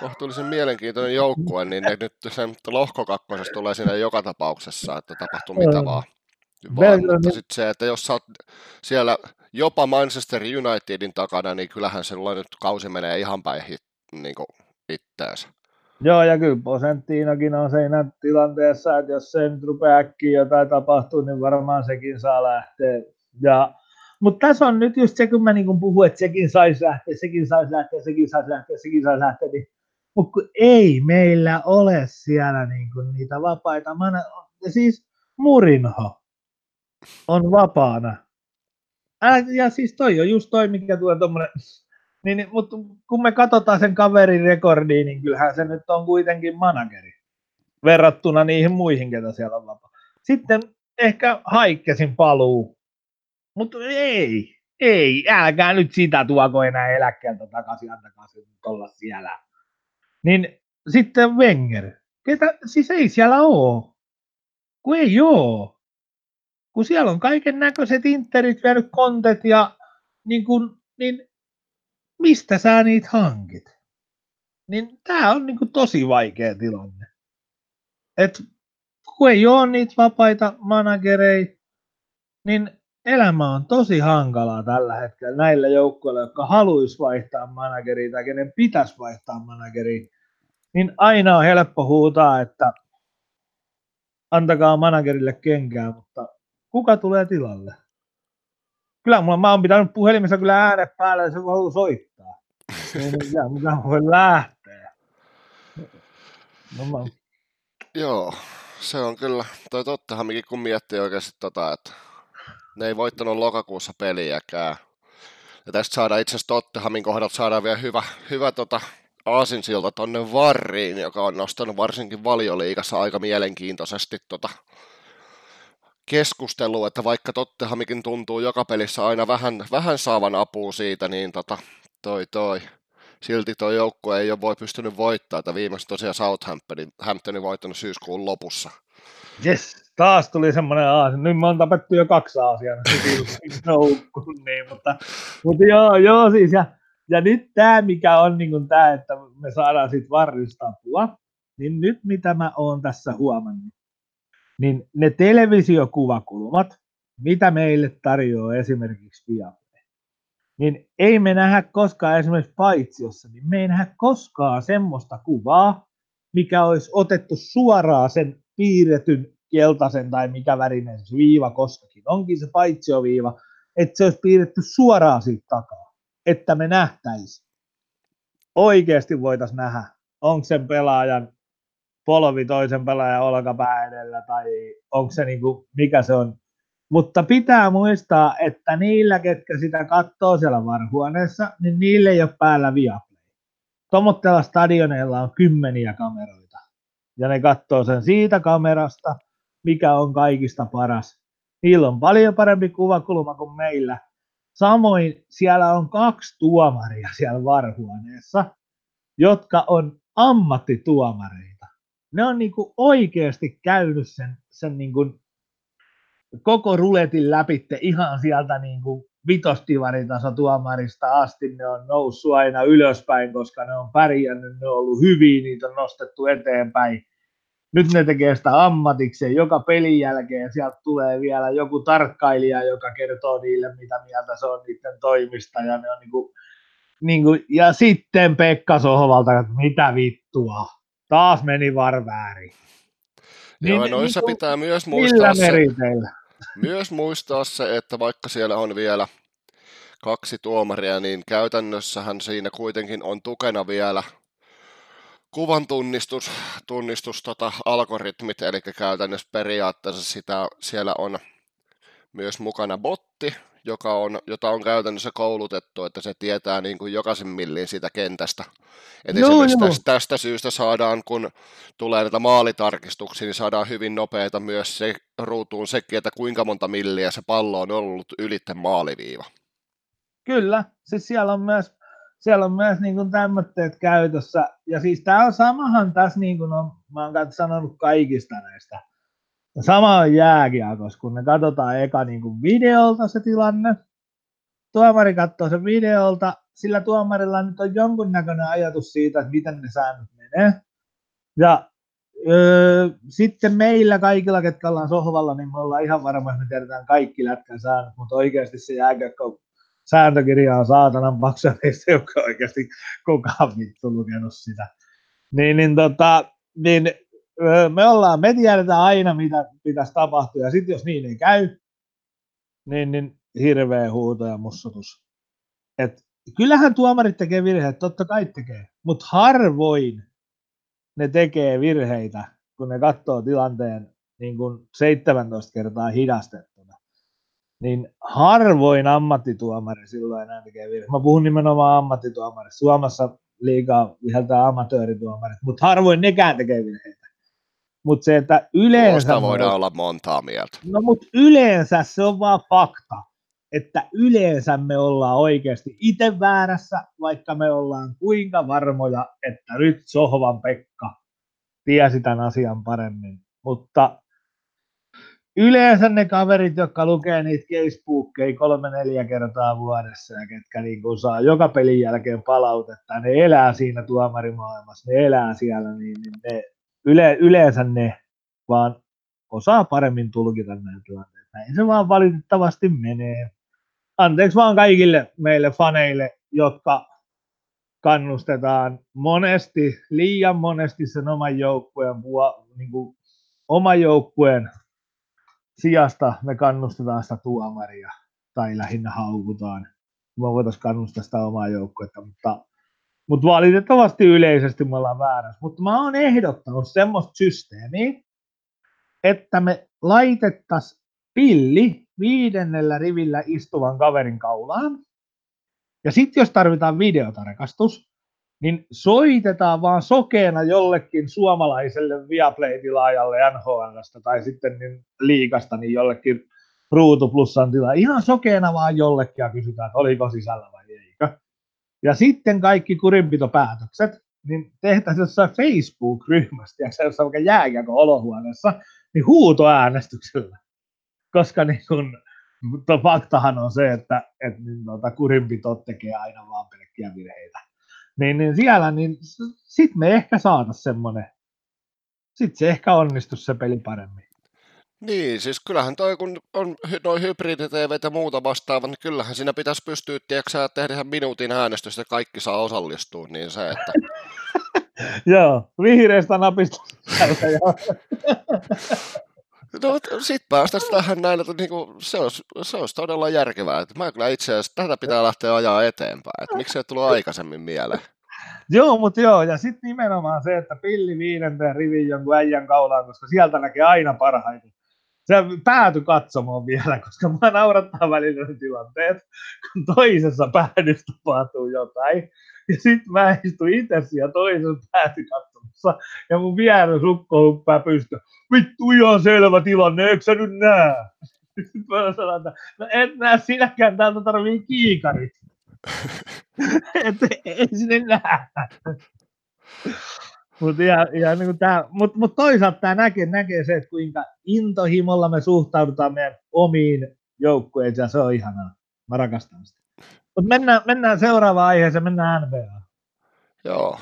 kohtuullisen mielenkiintoinen joukkue, niin ne nyt sen lohkokakkosessa tulee sinne joka tapauksessa, että tapahtuu mitä vaan. vaan mutta sitten se, että jos sä oot siellä jopa Manchester Unitedin takana, niin kyllähän se nyt kausi menee ihan päin niin kuin itteensä. Joo, ja kyllä Posenttiinakin on siinä tilanteessa, että jos se nyt rupeaa äkkiä jotain tapahtuu, niin varmaan sekin saa lähteä. Ja, mutta tässä on nyt just se, kun mä niin puhun, että sekin saisi lähteä, sekin saisi lähteä, sekin saisi lähteä, sekin saisi lähteä, niin mutta ei meillä ole siellä niin niitä vapaita. Mä, siis Murinho on vapaana. Älä, ja siis toi on just toi, mikä tulee tuommoinen niin, niin, mutta kun me katsotaan sen kaverin rekordiin, niin kyllähän se nyt on kuitenkin manageri verrattuna niihin muihin, ketä siellä on vapaa. Sitten ehkä Haikkesin paluu, mutta ei, ei, älkää nyt sitä tuoko enää eläkkeeltä takaisin, antakaa se nyt olla siellä. Niin sitten Wenger, ketä, siis ei siellä ole, kun ei ole. Kun siellä on kaiken näköiset interit vienyt kontet ja niin, kun, niin mistä sä niitä hankit? Niin tämä on niinku tosi vaikea tilanne. Et kun ei ole niitä vapaita managereita, niin elämä on tosi hankalaa tällä hetkellä näillä joukkoilla, jotka haluaisi vaihtaa manageria tai kenen pitäisi vaihtaa manageria. Niin aina on helppo huutaa, että antakaa managerille kenkää, mutta kuka tulee tilalle? Kyllä mulla, mä oon pitänyt puhelimessa kyllä äänet päällä, se voi soittaa. (laughs) Ei mitä, voi lähteä. No, mä... Joo, se on kyllä. Toi tottahamikin kun miettii oikeasti tota, että ne ei voittanut lokakuussa peliäkään. Ja tästä saadaan itse asiassa Tottenhamin kohdalta saadaan vielä hyvä, hyvä tota, aasinsilta tonne Varriin, joka on nostanut varsinkin valioliigassa aika mielenkiintoisesti tota, keskustelua, että vaikka Tottehamikin tuntuu joka pelissä aina vähän, vähän saavan apua siitä, niin tota, toi toi. Silti tuo joukkue ei ole voi pystynyt voittamaan, että viimeksi tosiaan Southamptonin Hamptonin voittanut syyskuun lopussa. Yes, taas tuli semmoinen aasia. Nyt me on tapettu jo kaksi aasiaa. niin, mutta, mutta joo, joo siis. Ja, ja nyt tämä, mikä on niin tämä, että me saadaan sitten varrista apua, niin nyt mitä mä oon tässä huomannut, niin ne televisiokuvakulmat, mitä meille tarjoaa esimerkiksi Viaplay, niin ei me nähdä koskaan esimerkiksi paitsiossa, niin me ei nähdä koskaan semmoista kuvaa, mikä olisi otettu suoraan sen piirretyn keltaisen tai mikä värinen se viiva koskakin. Onkin se paitsioviiva, että se olisi piirretty suoraan siitä takaa, että me nähtäisiin. Oikeasti voitaisiin nähdä, onko sen pelaajan polvi toisen pelaajan olkapää edellä, tai onko se niinku, mikä se on, Mutta pitää muistaa, että niillä, ketkä sitä katsoo siellä varhuoneessa, niin niille ei ole päällä Viaplay. Tuommoitteilla stadioneilla on kymmeniä kameroita. Ja ne katsoo sen siitä kamerasta, mikä on kaikista paras. Niillä on paljon parempi kuvakulma kuin meillä. Samoin siellä on kaksi tuomaria siellä varhuoneessa, jotka on ammattituomareita. Ne on niinku oikeasti käynyt sen, sen niinku koko ruletin läpi ihan sieltä niinku vitostivaritaso tuomarista asti ne on noussut aina ylöspäin, koska ne on pärjännyt, ne on ollut hyviä, niitä on nostettu eteenpäin. Nyt ne tekee sitä ammatikseen joka pelin jälkeen, sieltä tulee vielä joku tarkkailija, joka kertoo niille, mitä mieltä se on niiden toimista, ja ne on niinku, niinku, ja sitten Pekka Sohvalta, että mitä vittua, taas meni var väärin. Joo, niin, noissa niin, pitää myös muistaa se, myös muistaa se, että vaikka siellä on vielä kaksi tuomaria, niin käytännössähän siinä kuitenkin on tukena vielä kuvan tunnistus, tunnistus tota, algoritmit, eli käytännössä periaatteessa sitä, siellä on myös mukana botti, joka on, jota on käytännössä koulutettu, että se tietää niin kuin jokaisen millin siitä kentästä. Et joo, esimerkiksi joo. Tästä, tästä syystä saadaan, kun tulee näitä maalitarkistuksia, niin saadaan hyvin nopeita myös se ruutuun sekin, että kuinka monta milliä se pallo on ollut ylitten maaliviiva. Kyllä, siis siellä on myös, siellä on myös niin tämmöitteet käytössä. Ja siis tämä on samahan tässä, niin kuin on, mä oon sanonut kaikista näistä Sama on jääkiekossa, kun ne katsotaan eka niin kuin videolta se tilanne. Tuomari katsoo sen videolta, sillä tuomarilla nyt on jonkunnäköinen ajatus siitä, että miten ne säännöt menee. Ja öö, sitten meillä kaikilla, ketkä ollaan sohvalla, niin me ollaan ihan varma, että me tiedetään kaikki lätkän säännöt, mutta oikeasti se jääkiekko sääntökirja on saatanan meistä ei ole oikeasti kukaan vittu lukenut sitä. Niin, niin, tota, niin me ollaan, me tiedetään aina, mitä pitäisi tapahtua, ja sitten jos niin ei käy, niin, niin hirveä huuto ja mussutus. Et kyllähän tuomarit tekee virheitä, totta kai tekee, mutta harvoin ne tekee virheitä, kun ne katsoo tilanteen niin kuin 17 kertaa hidastettuna. Niin harvoin ammattituomari silloin enää tekee virheitä. Mä puhun nimenomaan ammattituomari. Suomessa liikaa viheltää amatöörituomarit, mutta harvoin nekään tekee virheitä. Mutta se, että yleensä... Tuosta voidaan olla montaa mieltä. No mutta yleensä se on vaan fakta, että yleensä me ollaan oikeasti itse väärässä, vaikka me ollaan kuinka varmoja, että nyt Sohvan Pekka tiesi tämän asian paremmin. Mutta yleensä ne kaverit, jotka lukee niitä casebookeja kolme-neljä kertaa vuodessa ja ketkä niin kuin saa joka pelin jälkeen palautetta, ne elää siinä tuomarimaailmassa, ne elää siellä, niin, niin ne, yle, yleensä ne vaan osaa paremmin tulkita näitä tilanteita. Näin se vaan valitettavasti menee. Anteeksi vaan kaikille meille faneille, jotka kannustetaan monesti, liian monesti sen oman joukkueen, niin kuin, oman joukkueen sijasta me kannustetaan sitä tuomaria tai lähinnä haukutaan. Me voitaisiin kannustaa sitä omaa joukkuetta, mutta mutta valitettavasti yleisesti me ollaan väärässä. Mutta mä oon ehdottanut semmoista systeemiä, että me laitettaisiin pilli viidennellä rivillä istuvan kaverin kaulaan. Ja sitten jos tarvitaan videotarkastus, niin soitetaan vaan sokeena jollekin suomalaiselle Viaplay-tilaajalle NHLstä tai sitten niin liikasta niin jollekin Ruutu Plussan tilaa. Ihan sokeena vaan jollekin ja kysytään, että oliko sisällä vai eikö. Ja sitten kaikki kurinpitopäätökset, niin tehtäisiin jossain Facebook-ryhmästä, ja jossain vaikka jääkiekko olohuoneessa, niin huutoäänestyksellä. Koska niin kun, faktahan on se, että, että niin tuota, kurinpito tekee aina vaan pelkkiä virheitä. Niin, niin siellä, niin sitten me ehkä saada semmoinen, sitten se ehkä onnistus se peli paremmin. Niin, siis kyllähän toi, kun on noin hybridi ja muuta vastaava, niin kyllähän siinä pitäisi pystyä, tiedätkö, tehdä ihan minuutin äänestystä, kaikki saa osallistua, niin se, että... (laughs) Joo, vihreästä napista. (laughs) (laughs) no, sit päästäisiin tähän näin, että niinku, se, olisi, se olisi todella järkevää. Että mä kyllä itse asiassa tätä pitää lähteä ajaa eteenpäin. Että miksi se ei tullut aikaisemmin mieleen? Joo, mutta joo, ja sitten nimenomaan se, että pilli viidenteen rivin jonkun äijän kaulaan, koska sieltä näkee aina parhaiten se pääty katsomaan vielä, koska mä naurattaa välillä ne tilanteet, kun toisessa päädyssä tapahtuu jotain. Ja sitten mä istun itse siellä toisessa päätykatsomassa, ja mun vieressä sukko huppää pysty. Vittu ihan selvä tilanne, eikö sä nyt näe? Sitten mä sanon, että no et näe sinäkään, täältä tarvii kiikarit. (laughs) että ei sinne näe. Mutta niin mut, mut toisaalta tämä näkee, näkee se, että kuinka intohimolla me suhtaudutaan meidän omiin joukkueisiin, ja se on ihanaa. Mä rakastan sitä. Mutta mennään, mennään seuraavaan aiheeseen, mennään NBA. Joo.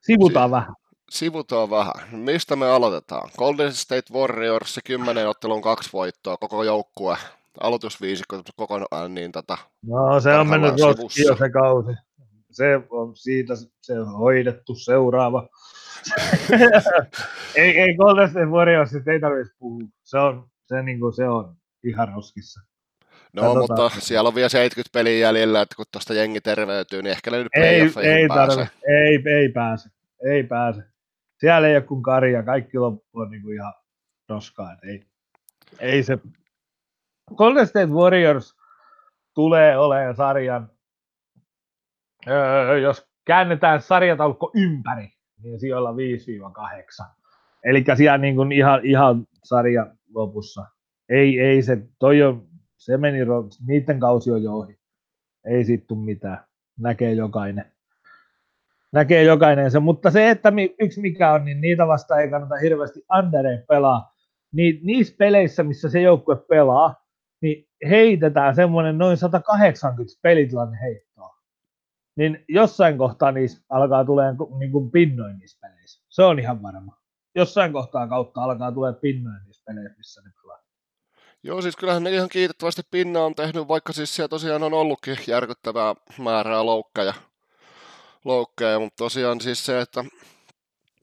Sivutaan si- vähän. Sivutaan vähän. Mistä me aloitetaan? Golden State Warriors, 10 ottelun kaksi voittoa, koko joukkue, aloitusviisikko kokonaan, niin tota, No se on mennyt roskiin se kausi se on siitä se on hoidettu seuraava. (laughs) ei, ei Golden State Warriors, ei tarvitse puhua. Se on, se, niin kuin, se on ihan roskissa. No, Katsotaan. mutta siellä on vielä 70 peliä jäljellä, että kun tuosta jengi terveytyy, niin ehkä ne nyt ei, ei pääse. Ei, ei pääse. Ei pääse. Siellä ei ole kuin karja, kaikki loppu on niin kuin ihan roskaa. Ei, ei se. Golden State Warriors tulee olemaan sarjan öö, jos käännetään sarjataulukko ympäri, niin sijoilla 5-8. Eli siellä niin kuin ihan, ihan sarja lopussa. Ei, ei se, toi on, se meni, niiden kausi on jo ohi. Ei siitä tule mitään. Näkee jokainen. Näkee jokainen se, mutta se, että yksi mikä on, niin niitä vasta ei kannata hirveästi undereen pelaa. Niin, niissä peleissä, missä se joukkue pelaa, niin heitetään semmoinen noin 180 pelitilanne heittoa niin jossain kohtaa niissä alkaa tulee niin kuin pinnoin niissä peleissä. Se on ihan varma. Jossain kohtaa kautta alkaa tulee pinnoin niissä peleissä, missä ne pelaa. Joo, siis kyllähän ne ihan kiitettävästi pinna on tehnyt, vaikka siis siellä tosiaan on ollutkin järkyttävää määrää loukkeja, loukkeja mutta tosiaan siis se, että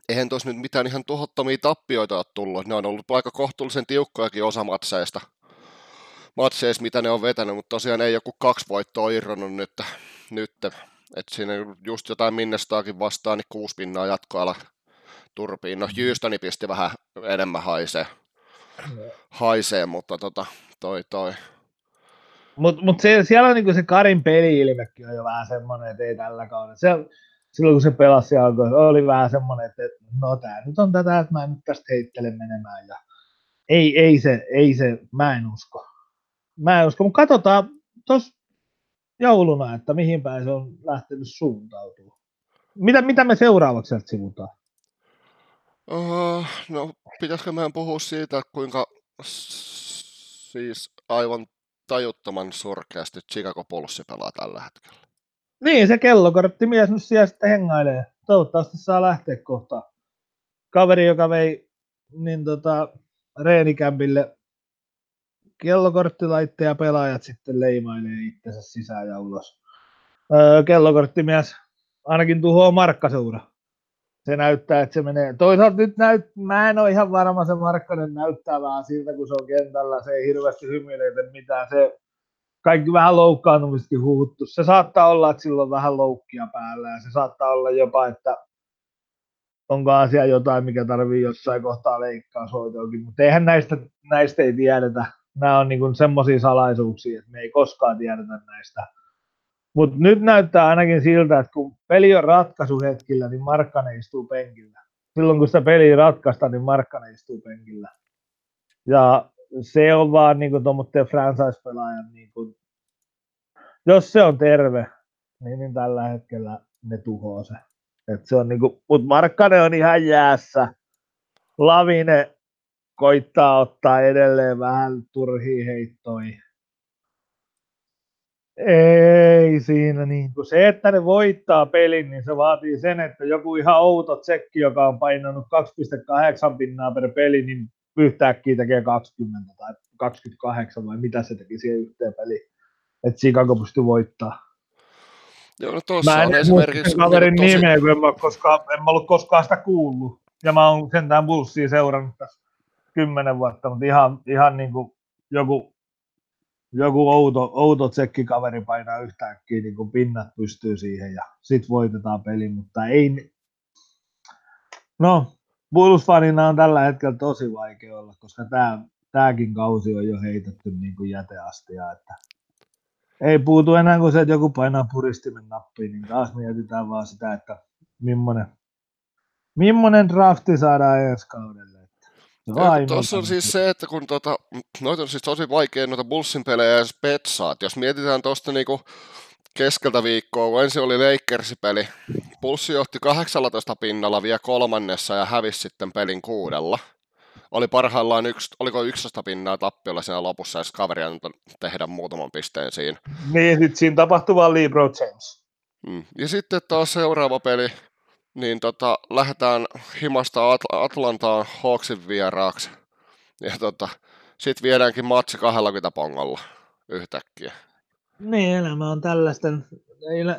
eihän tuossa nyt mitään ihan tuhottomia tappioita ole tullut. Ne on ollut aika kohtuullisen tiukkojakin osa matseista, matseista, mitä ne on vetänyt, mutta tosiaan ei joku kaksi voittoa irronnut nyt, nyt että siinä just jotain Minnestaakin vastaan, niin kuusi pinnaa jatkoala turpiin. No Houstoni pisti vähän enemmän haisee, haisee mutta tota, toi toi. Mutta mut se, siellä on niinku se Karin peli-ilmekin on jo vähän semmoinen, että ei tällä kaudella. Se, silloin kun se pelasi alkoi, oli vähän semmoinen, että no tää nyt on tätä, että mä en nyt tästä heittele menemään. Ja ei, ei, se, ei se, mä en usko. Mä en usko, mutta katsotaan, tuossa jouluna, että mihin päin se on lähtenyt suuntautumaan. Mitä, mitä me seuraavaksi sieltä sivutaan? Uh, no, pitäisikö meidän puhua siitä, kuinka siis aivan tajuttoman surkeasti Chicago Pulssi pelaa tällä hetkellä? Niin, se kellokorttimies nyt siellä sitten hengailee. Toivottavasti saa lähteä kohta. Kaveri, joka vei niin tota, reenikämpille kellokorttilaitteja pelaajat sitten leimailee itsensä sisään ja ulos. Öö, kellokorttimies ainakin tuhoaa markkaseura. Se näyttää, että se menee. Toisaalta nyt näyt, mä en ole ihan varma, se Markkanen näyttää vähän siltä, kun se on kentällä. Se ei hirveästi hymyilee mitään. Se kaikki vähän loukkaantumistakin huuttu. Se saattaa olla, että sillä on vähän loukkia päällä ja se saattaa olla jopa, että onko asia jotain, mikä tarvii jossain kohtaa leikkaa soitoakin, mutta eihän näistä, näistä ei tiedetä nämä on niin semmoisia salaisuuksia, että me ei koskaan tiedetä näistä. Mutta nyt näyttää ainakin siltä, että kun peli on ratkaisuhetkillä, niin Markkanen istuu penkillä. Silloin kun sitä peliä ratkaista, niin Markkanen istuu penkillä. Ja se on vaan niin tuommoinen franchise-pelaajan, niin kuin, jos se on terve, niin, niin tällä hetkellä ne tuhoaa se. Et se on niin kuin, mutta Markkanen on ihan jäässä. Lavine koittaa ottaa edelleen vähän turhia heittoi. Ei siinä niin kuin se, että ne voittaa pelin, niin se vaatii sen, että joku ihan outo tsekki, joka on painanut 2,8 pinnaa per peli, niin yhtäkkiä tekee 20 tai 28 vai mitä se teki siihen yhteen peliin. Että Chicago pystyy voittaa. Joo, no mä en on esimerkiksi... kaverin tosi... nimeä, kun en mä, koskaan, en mä ollut koskaan sitä kuullut. Ja mä oon sentään Bullsia seurannut tässä kymmenen vuotta, mutta ihan, ihan niin kuin joku, joku outo, outo tsekkikaveri painaa yhtäkkiä, niin kuin pinnat pystyy siihen ja sitten voitetaan peli, mutta ei, no Bulls-fanina on tällä hetkellä tosi vaikea olla, koska tämä tämäkin kausi on jo heitetty niin kuin jäteastia, että ei puutu enää kuin se, että joku painaa puristimen nappiin, niin taas mietitään vaan sitä, että millainen, millainen drafti saadaan ensi kaudelle. Tuossa on siis se, että kun tota, noita on siis tosi vaikea noita Bullsin pelejä edes petsaa. Jos mietitään tuosta niinku keskeltä viikkoa, kun ensin oli Lakers-peli, Pulssi johti 18 pinnalla vielä kolmannessa ja hävisi sitten pelin kuudella. Oli parhaillaan, yksi, oliko 11 pinnaa tappiolla siinä lopussa, jos kaveri tehdä muutaman pisteen siinä. Niin, sitten siinä tapahtui vaan LeBron James. Mm. Ja sitten taas seuraava peli, niin tota, lähdetään himasta Atl- Atlantaan Hawksin vieraaksi. Ja tota, sitten viedäänkin matsi 20 pongolla yhtäkkiä. Niin, elämä on tällaista,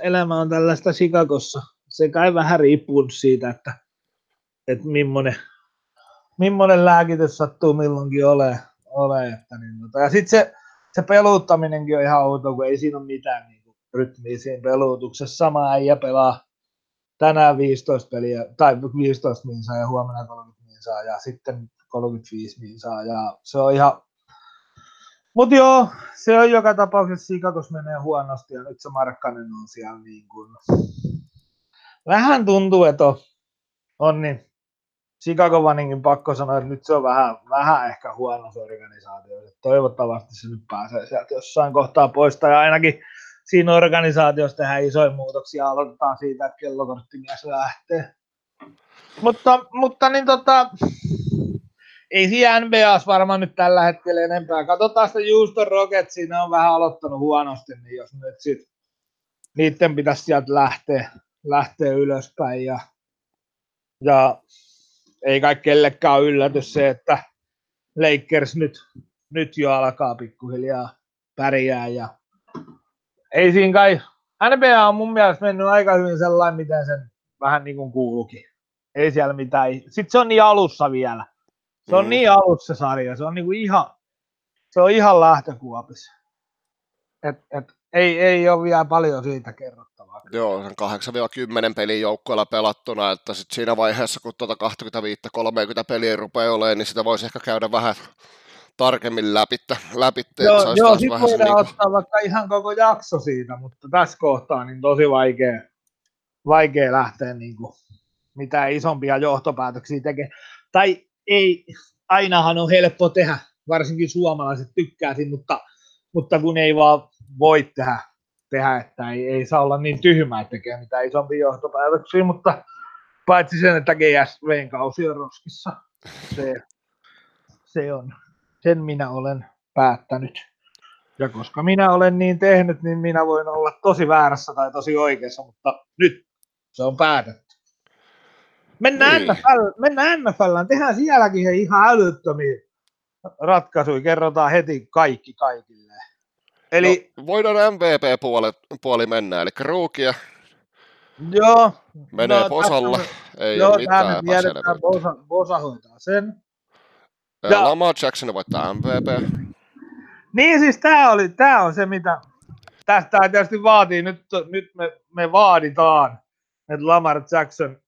elämä on tällaista Chicagossa. Se kai vähän riippuu siitä, että, että millainen, millainen lääkitys sattuu milloinkin ole. ole että niin, tota. Ja sitten se, se peluuttaminenkin on ihan outo, kun ei siinä ole mitään niin kuin, rytmiä siinä peluutuksessa. Sama äijä pelaa tänään 15 peliä, tai 15 minsaa ja huomenna 30 minsaa ja sitten 35 minsaa ja se on ihan mutta joo, se on joka tapauksessa Chicagossa menee huonosti ja nyt se Markkanen on siellä niin kuin... Vähän tuntuu, että on, on niin Chicago Vaningin pakko sanoa, että nyt se on vähän, vähän ehkä huono organisaatio. Toivottavasti se nyt pääsee sieltä jossain kohtaa pois. Ja ainakin siinä organisaatiossa tehdään isoja muutoksia. Aloitetaan siitä, että kellokorttimies lähtee. Mutta, mutta niin tota, ei siinä NBAs varmaan nyt tällä hetkellä enempää. Katsotaan sitä Houston Rockets, ne on vähän aloittanut huonosti, niin jos nyt sit niiden pitäisi sieltä lähteä, lähteä ylöspäin. Ja, ja ei kai kellekään yllätys se, että Lakers nyt, nyt jo alkaa pikkuhiljaa pärjää. Ja ei siinä kai, NBA on mun mielestä mennyt aika hyvin sellainen, miten sen vähän niin kuin kuulukin. Ei siellä mitään. Sitten se on niin alussa vielä se on mm. niin alussa se sarja, se on niinku ihan, se on ihan lähtökuopissa. Et, et, ei, ei ole vielä paljon siitä kerrottavaa. Joo, 8-10 pelin joukkueella pelattuna, että sit siinä vaiheessa, kun tuota 25-30 peliä rupeaa olemaan, niin sitä voisi ehkä käydä vähän tarkemmin läpi. läpi joo, joo sitten voidaan niinku... ottaa vaikka ihan koko jakso siitä, mutta tässä kohtaa niin tosi vaikea, vaikea lähteä niin kuin mitään isompia johtopäätöksiä tekemään. Tai ei, ainahan on helppo tehdä, varsinkin suomalaiset tykkääsin, mutta, mutta kun ei vaan voi tehdä, tehdä että ei, ei saa olla niin tyhmää, että tekee mitään isompia johtopäätöksiä, mutta paitsi sen, että GSVn kausi on roskissa. Se, se on, sen minä olen päättänyt. Ja koska minä olen niin tehnyt, niin minä voin olla tosi väärässä tai tosi oikeassa, mutta nyt se on päätetty. Mennään, niin. NFL, mennään NFLään, tehdään sielläkin he ihan älyttömiä ratkaisuja, kerrotaan heti kaikki kaikille. Eli, no, voidaan MVP-puoli puoli mennä, eli ruukia Joo. menee no, Posalla, ei joo, ole mitään tiedetään, Bosa, Bosa hoitaa sen. Ja, Lamar Jackson voittaa MVP. Niin siis tämä oli, tämä on se mitä, tästä tietysti vaatii, nyt, nyt me, me vaaditaan, että Lamar Jackson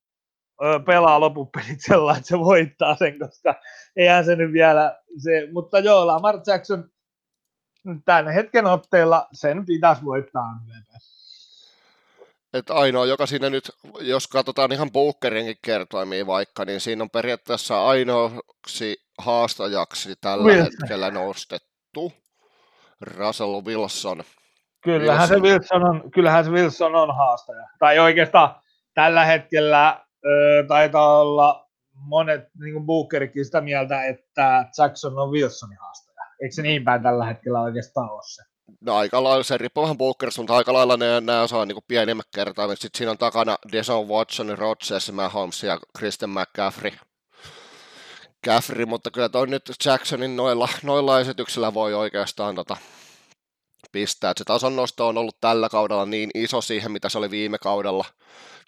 pelaa loppupelit sellainen, että se voittaa sen, koska eihän se nyt vielä se, mutta joo, Lamar Jackson tämän hetken otteella sen pitäisi voittaa MVP. Et ainoa, joka siinä nyt, jos katsotaan ihan Bookerinkin kertoimia vaikka, niin siinä on periaatteessa ainoaksi haastajaksi tällä Wilson. hetkellä nostettu Russell Wilson. Kyllähän Wilson. se Wilson on, kyllähän se Wilson on haastaja. Tai oikeastaan tällä hetkellä öö, taitaa olla monet, niin kuin Bookerikin sitä mieltä, että Jackson on Wilsonin haastaja. Eikö se niin päin tällä hetkellä oikeastaan ole se? No aika lailla, se riippuu vähän Bookerista, mutta aika lailla ne, ne osaa niin pienemmät kertaa. Sitten siinä on takana Deson Watson, Rodgers, Mahomes ja Kristen McCaffrey. Caffrey, mutta kyllä toi nyt Jacksonin noilla, noilla esityksillä voi oikeastaan tota, pistää. se tason nosto on ollut tällä kaudella niin iso siihen, mitä se oli viime kaudella.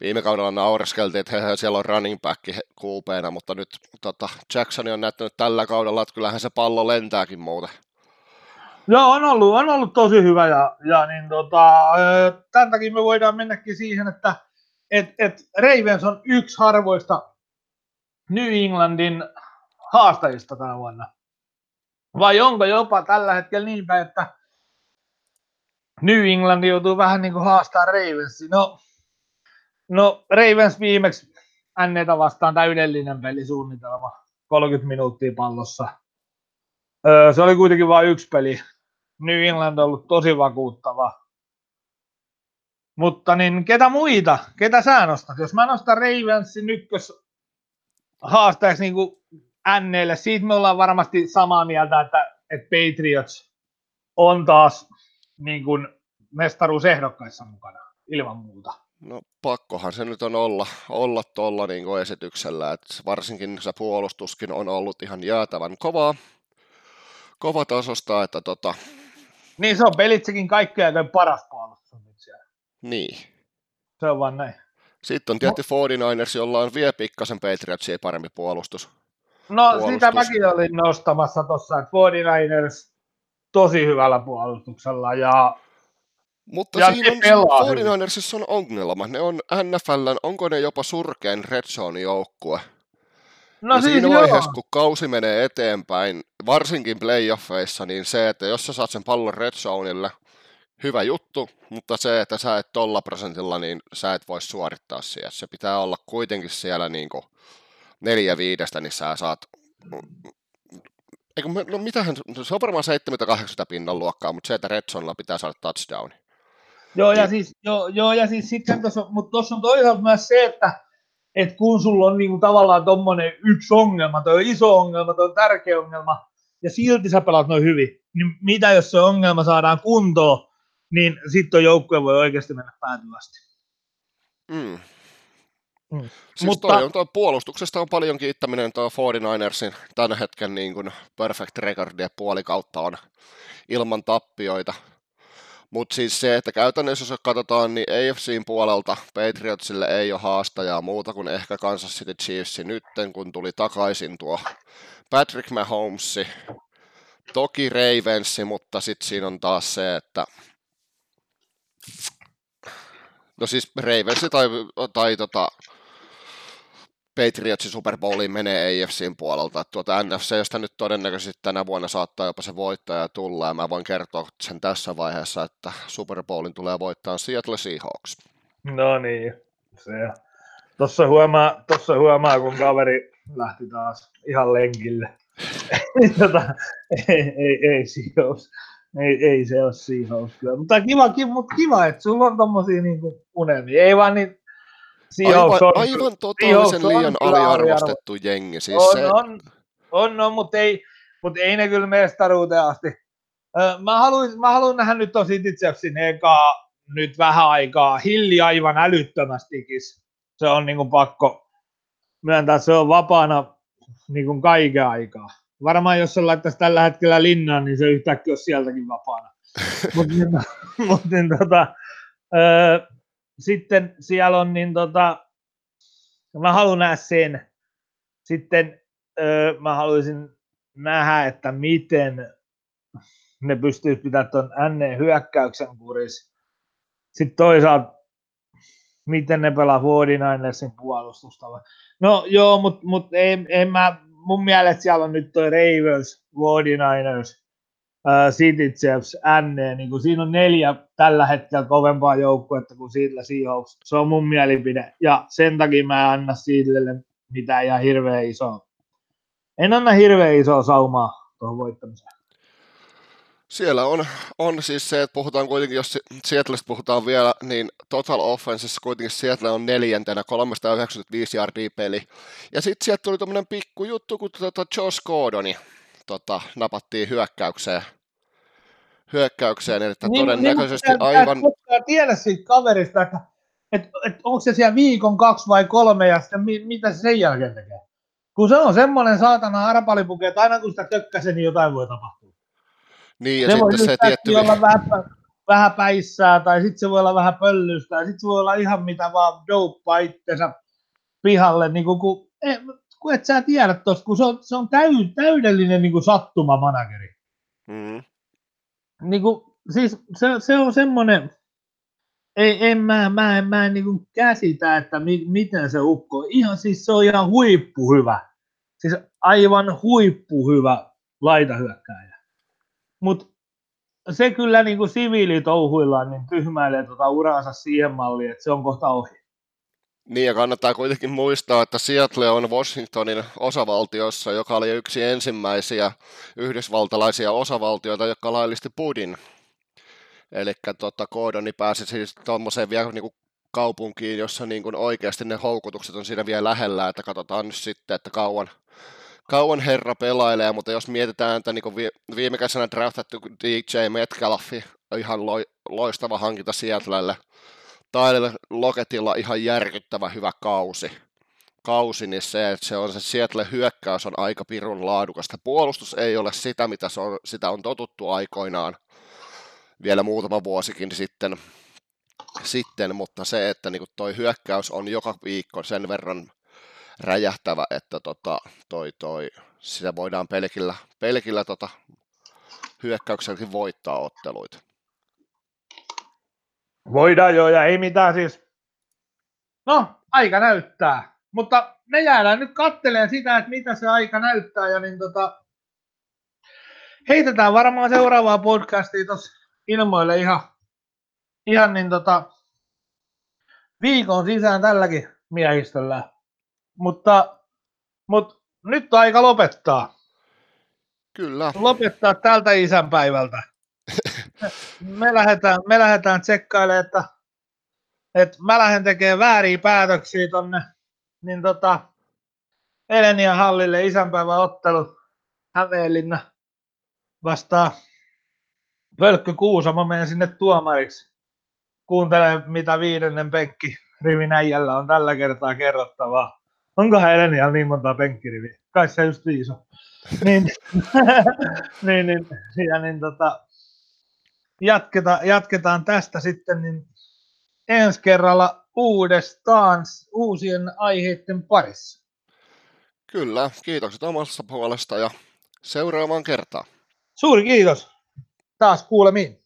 Viime kaudella naureskeltiin, että he, siellä on running back kuupeena, mutta nyt tota, Jackson on näyttänyt tällä kaudella, että kyllähän se pallo lentääkin muuten. Joo, on ollut, on ollut tosi hyvä ja, ja niin tota, tämän takia me voidaan mennäkin siihen, että et, et Ravens on yksi harvoista New Englandin haastajista tänä vuonna. vai onko jopa tällä hetkellä niin päin, että New England joutuu vähän niin kuin haastaa Ravensi. No, no Ravens viimeksi Anneita vastaan täydellinen pelisuunnitelma, 30 minuuttia pallossa. Öö, se oli kuitenkin vain yksi peli. New England on ollut tosi vakuuttava. Mutta niin, ketä muita? Ketä sä nostat? Jos mä nostan Ravensin ykkös haastajaksi niin kuin NL, siitä me ollaan varmasti samaa mieltä, että, että Patriots on taas niin kuin mestaruusehdokkaissa mukana, ilman muuta. No pakkohan se nyt on olla, olla tuolla niin esityksellä, että varsinkin se puolustuskin on ollut ihan jäätävän kovaa, kova tasosta, että tota... Niin se on Belitsikin kaikkein paras puolustus nyt siellä. Niin. Se on vaan näin. Sitten on tietysti no. 49ers, jolla on vielä pikkasen Patriotsia parempi puolustus. No puolustus. sitä mäkin olin nostamassa tuossa, että 49ers tosi hyvällä puolustuksella ja mutta ja siinä on, 49ersissa on ongelma. Ne on NFLn, onko ne jopa surkein red zone joukkue? No ja siis siinä vaiheessa, joo. kun kausi menee eteenpäin, varsinkin playoffeissa, niin se, että jos sä saat sen pallon red zoneille, hyvä juttu, mutta se, että sä et tolla prosentilla, niin sä et voi suorittaa siellä. Se pitää olla kuitenkin siellä niin kuin neljä viidestä, niin sä saat Eikö, no mitähän, se on varmaan 70-80 pinnan luokkaa, mutta se, että Red Zonella pitää saada touchdowni. Joo, ja niin. siis, joo, joo, ja siis sitten tuossa, mutta tuossa on toisaalta myös se, että et kun sulla on niinku tavallaan tuommoinen yksi ongelma, toi on iso ongelma, toi on tärkeä ongelma, ja silti sä pelaat noin hyvin, niin mitä jos se ongelma saadaan kuntoon, niin sitten joukkue voi oikeasti mennä päätyvästi. Mm. Mm. Siis Mutta... toi on, toi puolustuksesta on paljon kiittäminen tuo 49ersin tämän hetken niin kuin perfect recordia puoli kautta on ilman tappioita. Mutta siis se, että käytännössä jos katsotaan, niin AFCin puolelta Patriotsille ei ole haastajaa muuta kuin ehkä Kansas City Chiefs nytten, kun tuli takaisin tuo Patrick Mahomesi. Toki Ravensi, mutta sitten siinä on taas se, että no siis Ravensi tai, tai tota, Patriotsin Super Bowliin menee AFCin puolelta. Tuota NFCstä nyt todennäköisesti tänä vuonna saattaa jopa se voittaja tulla, ja mä voin kertoa sen tässä vaiheessa, että Super Bowlin tulee voittaa Seattle Seahawks. No niin, se Tuossa huomaa, tossa huomaa, kun kaveri lähti taas ihan lenkille. (laughs) tota, ei, ei, ei Seahawks. Ei, ei se ole Seahawks. Mutta kiva, kiva, kiva että sulla on tommosia niinku unelmia. Ei vaan niin Seahawks aivan, on, aivan totaalisen liian aliarvostettu jengi. Siis on, se... on, on, on mutta ei, mut ei ne kyllä mestaruuteen asti. Mä haluan, mä haluan nähdä nyt tosi Jeffsin eka nyt vähän aikaa. Hilli aivan älyttömästikin. Se on niin kuin pakko myöntää, se on vapaana niin kuin kaiken aikaa. Varmaan jos se laittaisi tällä hetkellä linnaan, niin se yhtäkkiä olisi sieltäkin vapaana. Mutta (laughs) niin, mut, niin, tota, öö, sitten siellä on, niin tota, mä haluan nähdä sen. Sitten öö, mä haluaisin nähdä, että miten ne pystyisi pitämään tuon NN hyökkäyksen kuris. Sitten toisaalta, miten ne pelaa 49ersin puolustusta. No joo, mutta mut en, en mä, mun mielestä siellä on nyt toi Ravens, 49ers, uh, City Chiefs, NE, niin kuin siinä on neljä tällä hetkellä kovempaa joukkuetta kuin sillä Seahawks. Se on mun mielipide. Ja sen takia mä en anna Seedlelle mitään ihan hirveän isoa. En anna hirveän isoa saumaa tuohon voittamiseen. Siellä on, on siis se, että puhutaan kuitenkin, jos Seattleista puhutaan vielä, niin total offensessa kuitenkin Seattle on neljäntenä, 395 yardia peli. Ja sitten sieltä tuli tämmöinen pikku juttu, kun tuota Josh Gordoni tota, napattiin hyökkäykseen, hyökkäykseen, että niin, todennäköisesti niin, aivan... En tiedä siitä kaverista, että, että, että onko se siellä viikon kaksi vai kolme ja sitten mi, mitä se sen jälkeen tekee. Kun se on semmoinen saatana arpalipuke, että aina kun sitä tökkäsee, niin jotain voi tapahtua. Niin, ja se sitten se tietty... olla vähän, vähän päissää, tai sitten se voi olla vähän pöllystä, ja sitten se voi olla ihan mitä vaan douppaa itsensä pihalle, niin kuin, kun, kun et sä tiedä tosta, kun se on, se on täy, täydellinen niin kuin sattuma-manageri. Mm. Niin kuin, siis se, se on semmoinen, ei, en mä, mä, en, mä en niin kuin käsitä, että mi, miten se ukko, ihan siis se on ihan huippuhyvä. Siis aivan huippuhyvä laitahyökkääjä. mutta se kyllä niin kuin siviilitouhuillaan niin tyhmäilee tuota uraansa siihen malliin, että se on kohta ohi. Niin, ja kannattaa kuitenkin muistaa, että Seattle on Washingtonin osavaltiossa, joka oli yksi ensimmäisiä yhdysvaltalaisia osavaltioita, joka laillisti pudin. Eli tota, Koodoni pääsi siis tuommoiseen vielä niin kuin kaupunkiin, jossa niin kuin oikeasti ne houkutukset on siinä vielä lähellä, että katsotaan nyt sitten, että kauan, kauan herra pelailee, mutta jos mietitään, että niin viime kesänä draftattu DJ Metcalfi, ihan loistava hankinta Seattlelle, Tyler Loketilla ihan järkyttävä hyvä kausi. Kausi, niin se, että se on se Seattle hyökkäys on aika pirun laadukasta. Puolustus ei ole sitä, mitä se on, sitä on totuttu aikoinaan vielä muutama vuosikin sitten, sitten mutta se, että niin toi hyökkäys on joka viikko sen verran räjähtävä, että tota, toi, toi, sitä voidaan pelkillä, pelkillä tota, hyökkäykselläkin voittaa otteluita. Voidaan jo, ja ei mitään siis. No, aika näyttää. Mutta me jäädään nyt katteleen sitä, että mitä se aika näyttää, ja niin tota, heitetään varmaan seuraavaa podcastia tuossa ilmoille ihan, ihan niin tota, viikon sisään tälläkin miehistöllä. Mutta, mutta nyt on aika lopettaa. Kyllä. Lopettaa tältä isänpäivältä. Me lähdetään, me lähdetään tsekkailemaan, että, että mä lähden tekemään vääriä päätöksiä tonne, niin tota, Elenia Hallille isänpäivän ottelu Hämeenlinna vastaa Pölkkö Kuusamo menen sinne tuomariksi. Kuuntele, mitä viidennen penkki rivin äijällä on tällä kertaa kerrottavaa. Onkohan Elenialla niin monta penkkiriviä? Kai se just viiso. niin, (laughs) niin, niin, ja niin tota, jatketa, jatketaan tästä sitten niin ensi kerralla uudestaan uusien aiheiden parissa. Kyllä, kiitokset omasta puolesta ja seuraavaan kertaan. Suuri kiitos. Taas kuulemiin.